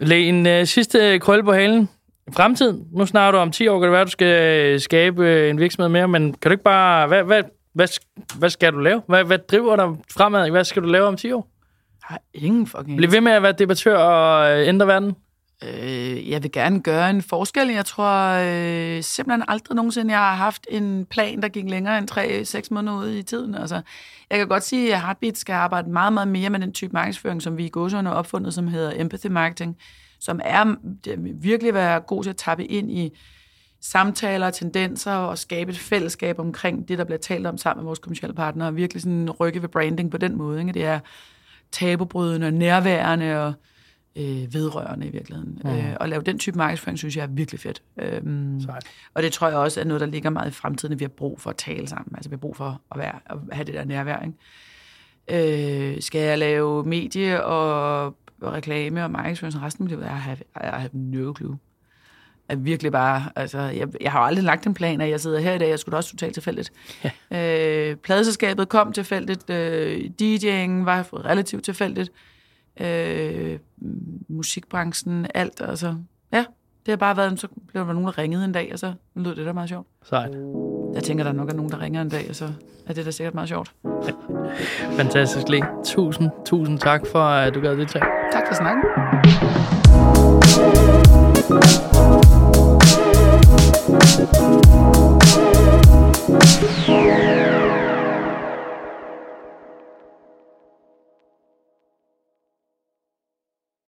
Læg en øh, sidste krølle på halen. Fremtiden. Nu snakker du om 10 år, kan det være, du skal øh, skabe øh, en virksomhed mere, men kan du ikke bare... Hvad, hvad, hvad, hvad skal du lave? Hvad, hvad driver dig fremad? Hvad skal du lave om 10 år? Jeg har ingen fucking... Bliv ved med at være debattør og øh, ændre verden. Øh, jeg vil gerne gøre en forskel. Jeg tror øh, simpelthen aldrig nogensinde, jeg har haft en plan, der gik længere end 3-6 måneder ud i tiden. Altså, jeg kan godt sige, at Heartbeat skal arbejde meget, meget mere med den type markedsføring, som vi i Gåsøjne har opfundet, som hedder empathy marketing, som er det vil virkelig være god til at tappe ind i samtaler og tendenser og skabe et fællesskab omkring det, der bliver talt om sammen med vores kommersielle partnere, og virkelig sådan rykke ved branding på den måde. Ikke? Det er tabubrydende, nærværende og øh, vedrørende i virkeligheden. Mm. Øh, og lave den type markedsføring, synes jeg er virkelig fedt. Øhm, Sejt. og det tror jeg også er noget, der ligger meget i fremtiden, at vi har brug for at tale sammen. Altså vi har brug for at, være, at have det der nærvær. Ikke? Øh, skal jeg lave medie og, og reklame og markedsføring som resten af mit liv? Jeg har, jeg har no clue. Er virkelig bare, altså, jeg, jeg har aldrig lagt en plan, at jeg sidder her i dag, jeg skulle da også totalt tilfældigt. Ja. Øh, pladeselskabet kom tilfældigt, øh, DJ'ingen var relativt tilfældigt, øh, øh, musikbranchen, alt. Altså, ja, det har bare været, så blev der nogen, der ringede en dag, og så lød det da meget sjovt. Sejt. Jeg tænker, der er nok er nogen, der ringer en dag, og så er det da sikkert meget sjovt. Fantastisk, Lee. Tusind, tusind tak for, at du gad det tag. Tak for snakken. Thank.